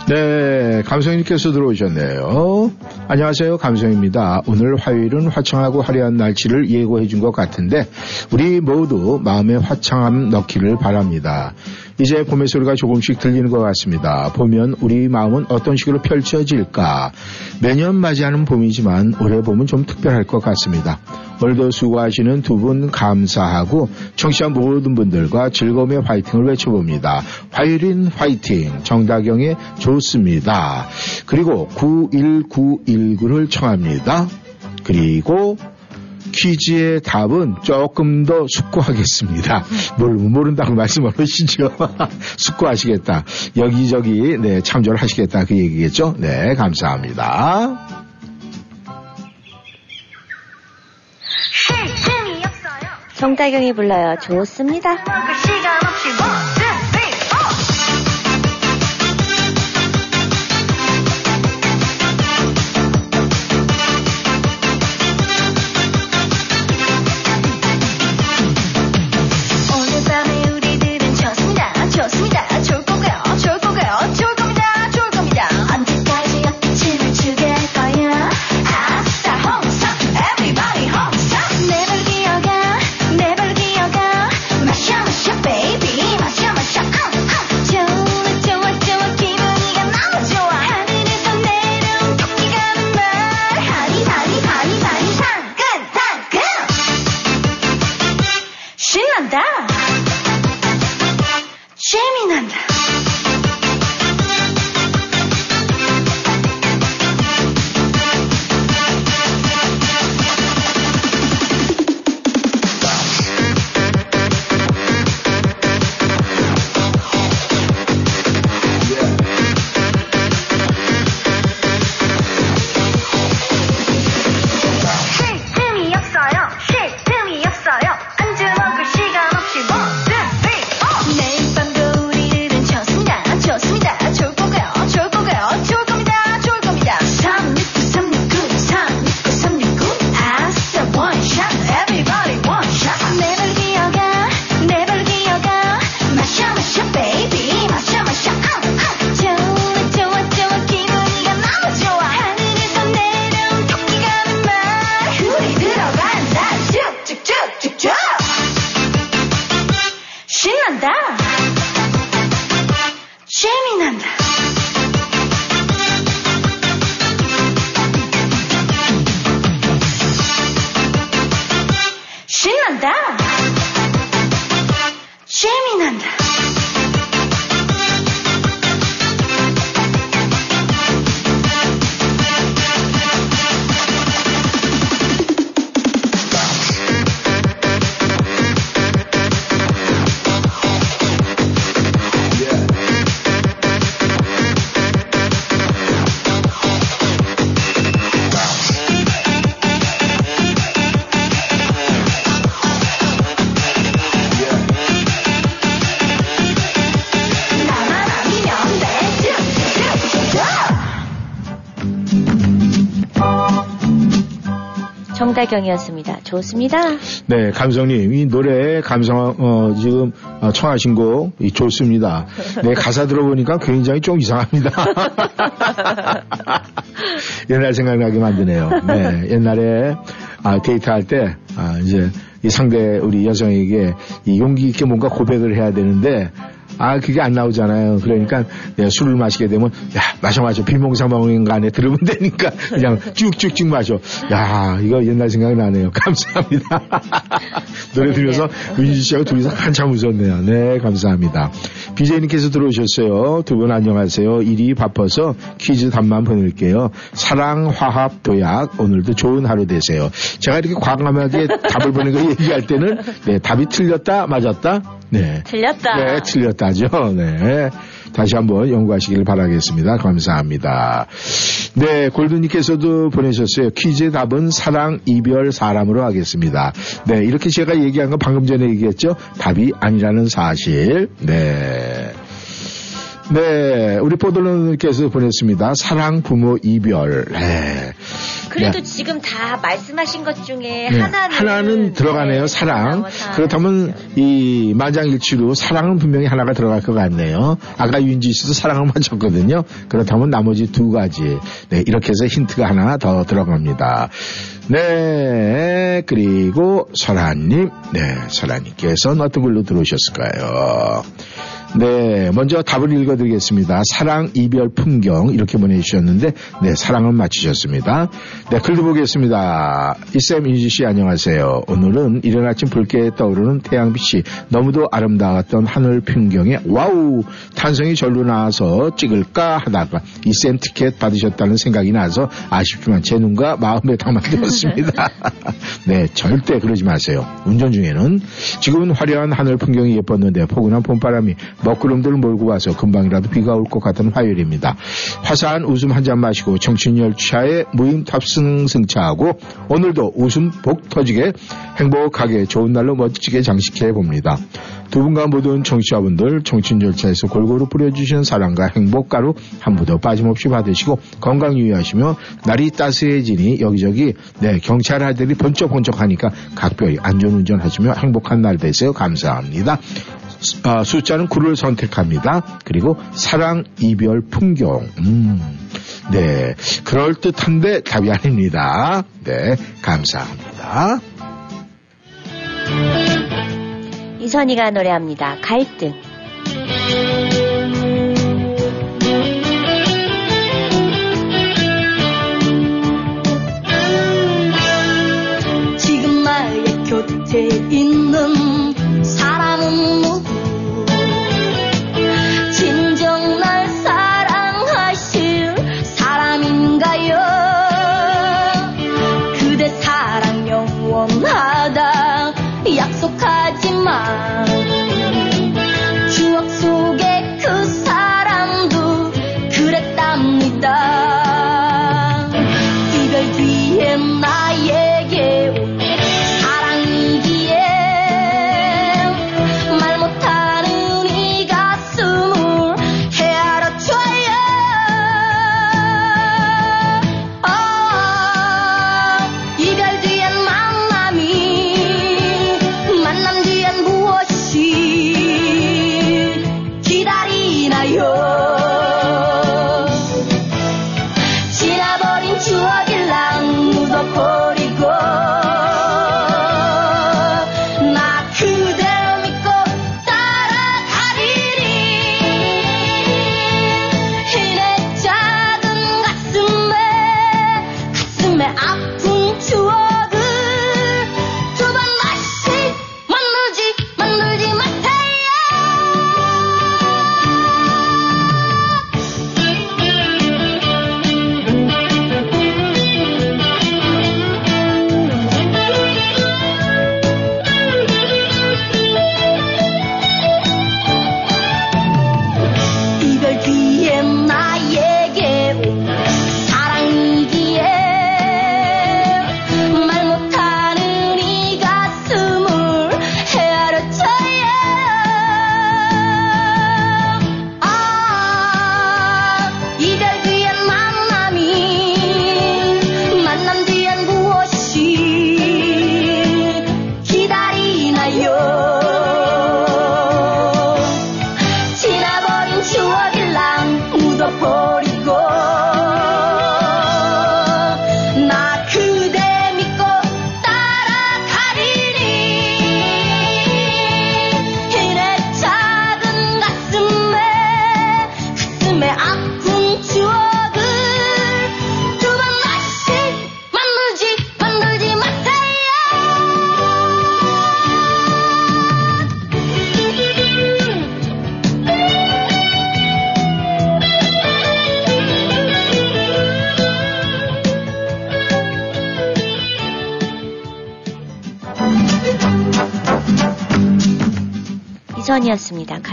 네, 감성님께서 들어오셨네요. 안녕하세요, 감성입니다. 오늘 화요일은 화창하고 화려한 날씨를 예고해 준 것 같은데, 우리 모두 마음에 화창함 넣기를 바랍니다. 이제 봄의 소리가 조금씩 들리는 것 같습니다. 보면 우리 마음은 어떤 식으로 펼쳐질까? 매년 맞이하는 봄이지만 올해 봄은 좀 특별할 것 같습니다. 오늘도 수고하시는 두 분 감사하고 청취자 모든 분들과 즐거움의 화이팅을 외쳐봅니다. 화요일인 화이팅 정다경의 좋습니다. 그리고 91919를 청합니다. 그리고 퀴즈의 답은 조금 더 숙고하겠습니다. 모르, 모른다고 말씀을 하시죠. 숙고하시겠다. 여기저기, 네, 참조를 하시겠다. 그 얘기겠죠? 네, 감사합니다. 정다경이 불러요. 좋습니다. 쭉쭉쭉쭉 정다경이었습니다. 좋습니다. 네, 감성님, 이 노래 감성, 어, 지금 어, 청하신 곡, 이 좋습니다. 네, 가사 들어보니까 굉장히 좀 이상합니다. 옛날 생각나게 만드네요. 네, 옛날에, 아, 데이트할 때, 아, 이제, 이 상대 우리 여성에게 이 용기 있게 뭔가 고백을 해야 되는데, 아, 그게 안 나오잖아요. 그러니까 내가 술을 마시게 되면 야 마셔 마셔 비몽사몽간에 들으면 되니까 그냥 쭉쭉쭉 마셔. 야 이거 옛날 생각이 나네요. 감사합니다. 노래 들으면서 윤지 씨하고 둘이서 한참 웃었네요. 네 감사합니다. 비제이님께서 들어오셨어요. 두 분 안녕하세요. 일이 바빠서 퀴즈 답만 보낼게요. 사랑 화합 도약 오늘도 좋은 하루 되세요. 제가 이렇게 과감하게 답을 보낸 거 얘기할 때는 네 답이 틀렸다 맞았다 네. 틀렸다. 네, 틀렸다 죠. 네. 다시 한번 연구하시길 바라겠습니다. 감사합니다. 네, 골드님께서도 보내셨어요. 퀴즈의 답은 사랑, 이별, 사람으로 하겠습니다. 네, 이렇게 제가 얘기한 건 방금 전에 얘기했죠. 답이 아니라는 사실. 네. 네, 우리 포돌로님께서 보냈습니다. 사랑, 부모, 이별. 네. 그래도 네. 지금 다 말씀하신 것 중에 네, 하나는 하나는 들어가네요. 네, 사랑. 나와서 그렇다면 이 만장일치로 사랑은 분명히 하나가 들어갈 것 같네요. 아까 윤지 씨도 사랑을 맞췄거든요. 그렇다면 나머지 두 가지. 네, 이렇게 해서 힌트가 하나 더 들어갑니다. 네, 그리고 설아님. 네, 설아님께서는 어떤 걸로 들어오셨을까요? 네, 먼저 답을 읽어드리겠습니다. 사랑, 이별, 풍경 이렇게 보내주셨는데 네, 사랑은 맞히셨습니다. 네, 글도 보겠습니다. 이쌤 인지 씨 안녕하세요. 오늘은 이른 아침 붉게 떠오르는 태양빛이 너무도 아름다웠던 하늘 풍경에 와우 탄성이 절로 나와서 찍을까 하다가 이쌤 티켓 받으셨다는 생각이 나서 아쉽지만 제 눈과 마음에 담아들었습니다. 네, 절대 그러지 마세요. 운전 중에는 지금은 화려한 하늘 풍경이 예뻤는데 포근한 봄바람이 먹구름들을 몰고 와서 금방이라도 비가 올 것 같은 화요일입니다. 화사한 웃음 한 잔 마시고 청춘 열차에 무임 탑승 승차하고 오늘도 웃음 복 터지게 행복하게 좋은 날로 멋지게 장식해 봅니다. 두 분과 모든 청취자분들 청춘 열차에서 골고루 뿌려주시는 사랑과 행복 가루 한부더 빠짐없이 받으시고 건강 유의하시며 날이 따스해지니 여기저기 네 경찰 아들이 번쩍번쩍하니까 각별히 안전운전 하시며 행복한 날 되세요. 감사합니다. 수- 아, 숫자는 9를 선택합니다. 그리고 사랑, 이별, 풍경. 음, 네. 그럴듯한데 답이 아닙니다. 네. 감사합니다. 이선희가 노래합니다. 갈등. 지금 나의 곁에 있는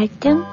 갈등.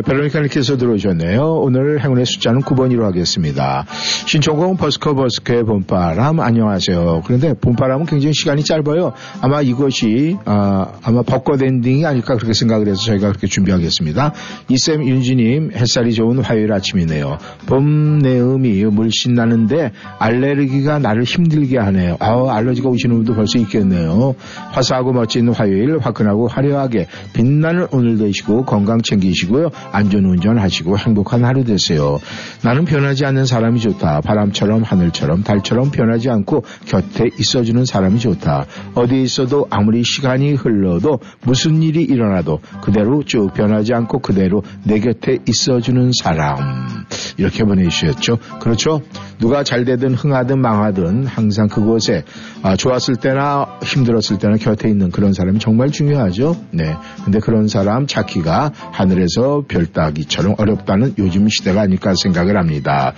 네, 베로니카님께서 들어오셨네요. 오늘 행운의 숫자는 9번으로 하겠습니다. 신청곡 버스커 버스커의 봄바람 안녕하세요. 그런데 봄바람은 굉장히 시간이 짧아요. 아마 이것이 아, 아마 벚꽃 엔딩이 아닐까 그렇게 생각을 해서 저희가 그렇게 준비하겠습니다. 이쌤 윤지님 햇살이 좋은 화요일 아침이네요. 봄 내음이 물씬 나는데 알레르기가 나를 힘들게 하네요. 아, 알러지가 오시는 분도 벌써 있겠네요. 화사하고 멋진 화요일 화끈하고 화려하게 빛나는 오늘 되시고 건강 챙기시고요. 안전운전 하시고 행복한 하루 되세요. 나는 변하지 않는 사람이 좋다. 바람처럼 하늘처럼 달처럼 변하지 않고 곁에 있어주는 사람이 좋다. 어디 있어도 아무리 시간이 흘러도 무슨 일이 일어나도 그대로 쭉 변하지 않고 그대로 내 곁에 있어주는 사람. 이렇게 보내주셨죠. 그렇죠. 누가 잘 되든 흥하든 망하든 항상 그곳에 아, 좋았을 때나 힘들었을 때나 곁에 있는 그런 사람이 정말 중요하죠. 네. 근데 그런 사람 찾기가 하늘에서 별 따기처럼 어렵다는 요즘 시대가 아닐까 생각을 합니다.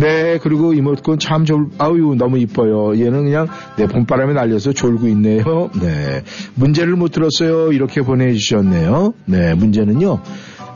네. 그리고 이모티콘 참 졸, 아유, 너무 이뻐요. 얘는 그냥 네, 봄바람에 날려서 졸고 있네요. 네. 문제를 못 들었어요. 이렇게 보내주셨네요. 네. 문제는요.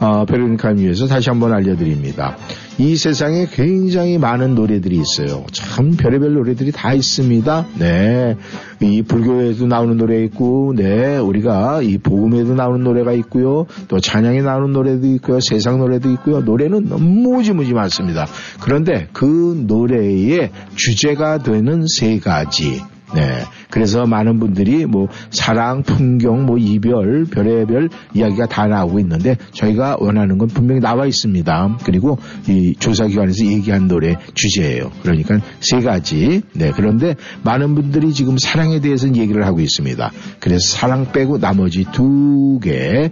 어, 베로니카를 위해서 다시 한번 알려드립니다. 이 세상에 굉장히 많은 노래들이 있어요. 참 별의별 노래들이 다 있습니다. 네. 이 불교에도 나오는 노래 있고, 네. 우리가 이 복음에도 나오는 노래가 있고요. 또 찬양에 나오는 노래도 있고요. 세상 노래도 있고요. 노래는 무지무지 많습니다. 그런데 그 노래의 주제가 되는 세 가지. 네. 그래서 많은 분들이 뭐 사랑, 풍경, 뭐 이별, 별의별 이야기가 다 나오고 있는데 저희가 원하는 건 분명히 나와 있습니다. 그리고 이 조사기관에서 얘기한 노래 주제예요. 그러니까 세 가지. 네. 그런데 많은 분들이 지금 사랑에 대해서는 얘기를 하고 있습니다. 그래서 사랑 빼고 나머지 두 개.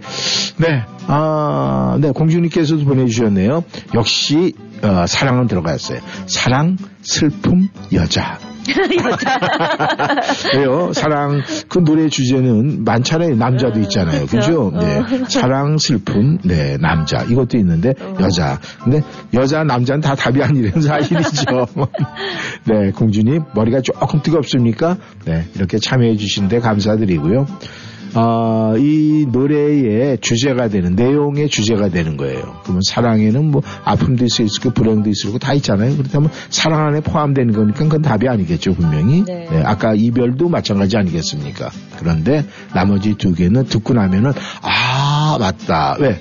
네. 아, 네. 공주님께서도 보내주셨네요. 역시 어, 사랑은 들어갔어요. 사랑, 슬픔, 여자. 여자. 왜요? 사랑 그 노래 주제는 많잖아요. 남자도 있잖아요. 그죠? 그쵸. 네. 어. 사랑, 슬픔, 네, 남자 이것도 있는데 여자. 근데 여자, 남자는 다 답이 아니라는 사실이죠. 네, 공주님 머리가 조금 뜨겁습니까? 네, 이렇게 참여해 주시는데 감사드리고요. 아, 이 노래의 주제가 되는 내용의 주제가 되는 거예요. 그러면 사랑에는 뭐 아픔도 있을 고 불행도 있을 거다 있잖아요. 그렇다면 사랑 안에 포함되는 거니까 그건 답이 아니겠죠 분명히. 네. 아까 이별도 마찬가지 아니겠습니까? 그런데 나머지 두 개는 듣고 나면은 아 맞다 왜?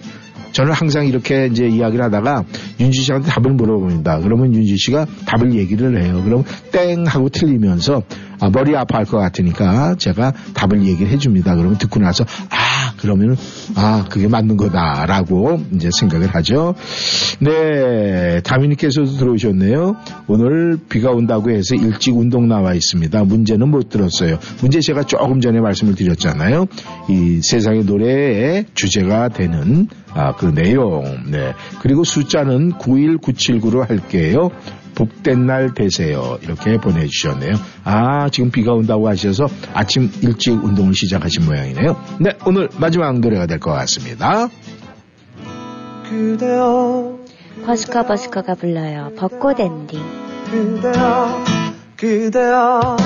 저는 항상 이렇게 이제 이야기를 하다가 윤지 씨한테 답을 물어봅니다. 그러면 윤지 씨가 답을 얘기를 해요. 그럼 땡 하고 틀리면서 아, 머리 아파할 것 같으니까 제가 답을 얘기를 해줍니다. 그러면 듣고 나서 아 그러면 아 그게 맞는 거다라고 이제 생각을 하죠. 네 다미니께서도 들어오셨네요. 오늘 비가 온다고 해서 일찍 운동 나와 있습니다. 문제는 못 들었어요. 문제 제가 조금 전에 말씀을 드렸잖아요. 이 세상의 노래의 주제가 되는 아, 그 내용. 네. 그리고 숫자는 91979로 할게요. 복된 날 되세요. 이렇게 보내주셨네요. 아, 지금 비가 온다고 하셔서 아침 일찍 운동을 시작하신 모양이네요. 네, 오늘 마지막 노래가 될 것 같습니다. 그대여 버스커 버스커가 불러요. 벚꽃 엔딩. 그대여 그대여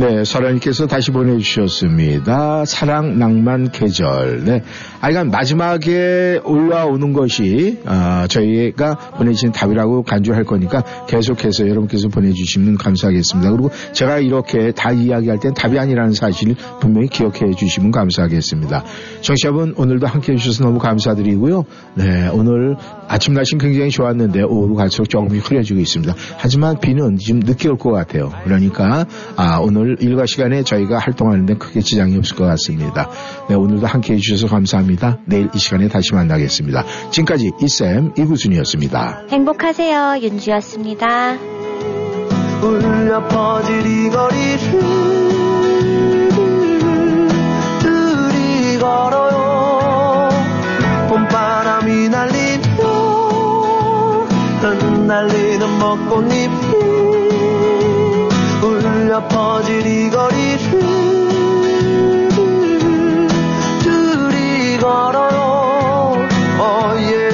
네, 설아님께서 다시 보내주셨습니다. 사랑, 낭만, 계절. 네. 아, 이건 마지막에 올라오는 것이, 아, 저희가 보내주신 답이라고 간주할 거니까 계속해서 여러분께서 보내주시면 감사하겠습니다. 그리고 제가 이렇게 다 이야기할 땐 답이 아니라는 사실을 분명히 기억해 주시면 감사하겠습니다. 정치자분 오늘도 함께 해주셔서 너무 감사드리고요. 네, 오늘 아침 날씨는 굉장히 좋았는데 오후로 갈수록 조금씩 흐려지고 있습니다. 하지만 비는 지금 늦게 올 것 같아요. 그러니까, 아, 오늘 일과 시간에 저희가 활동하는데 크게 지장이 없을 것 같습니다. 네, 오늘도 함께 해주셔서 감사합니다. 내일 이 시간에 다시 만나겠습니다. 지금까지 이쌤 이구순이었습니다. 행복하세요. 윤주였습니다. 울려 퍼질 이 거리를 둘이 걸어요 봄바람이 날리며 흩날리는 벚꽃잎이 울려 퍼질 이 거리를 둘이 걸어요 oh yeah.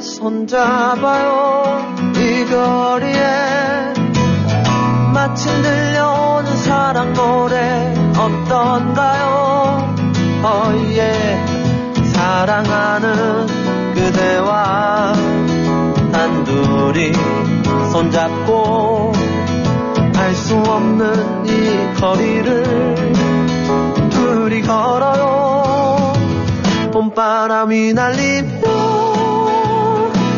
손잡아요. 이 거리에 마침 들려오는 사랑 노래 어떤가요? 어예 사랑하는 그대와 단둘이 손잡고 알 수 없는 이 거리를 둘이 걸어요. 봄바람이 날리며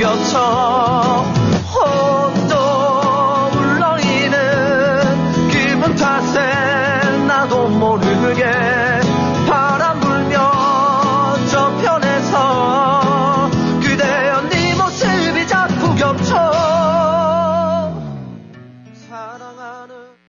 탓에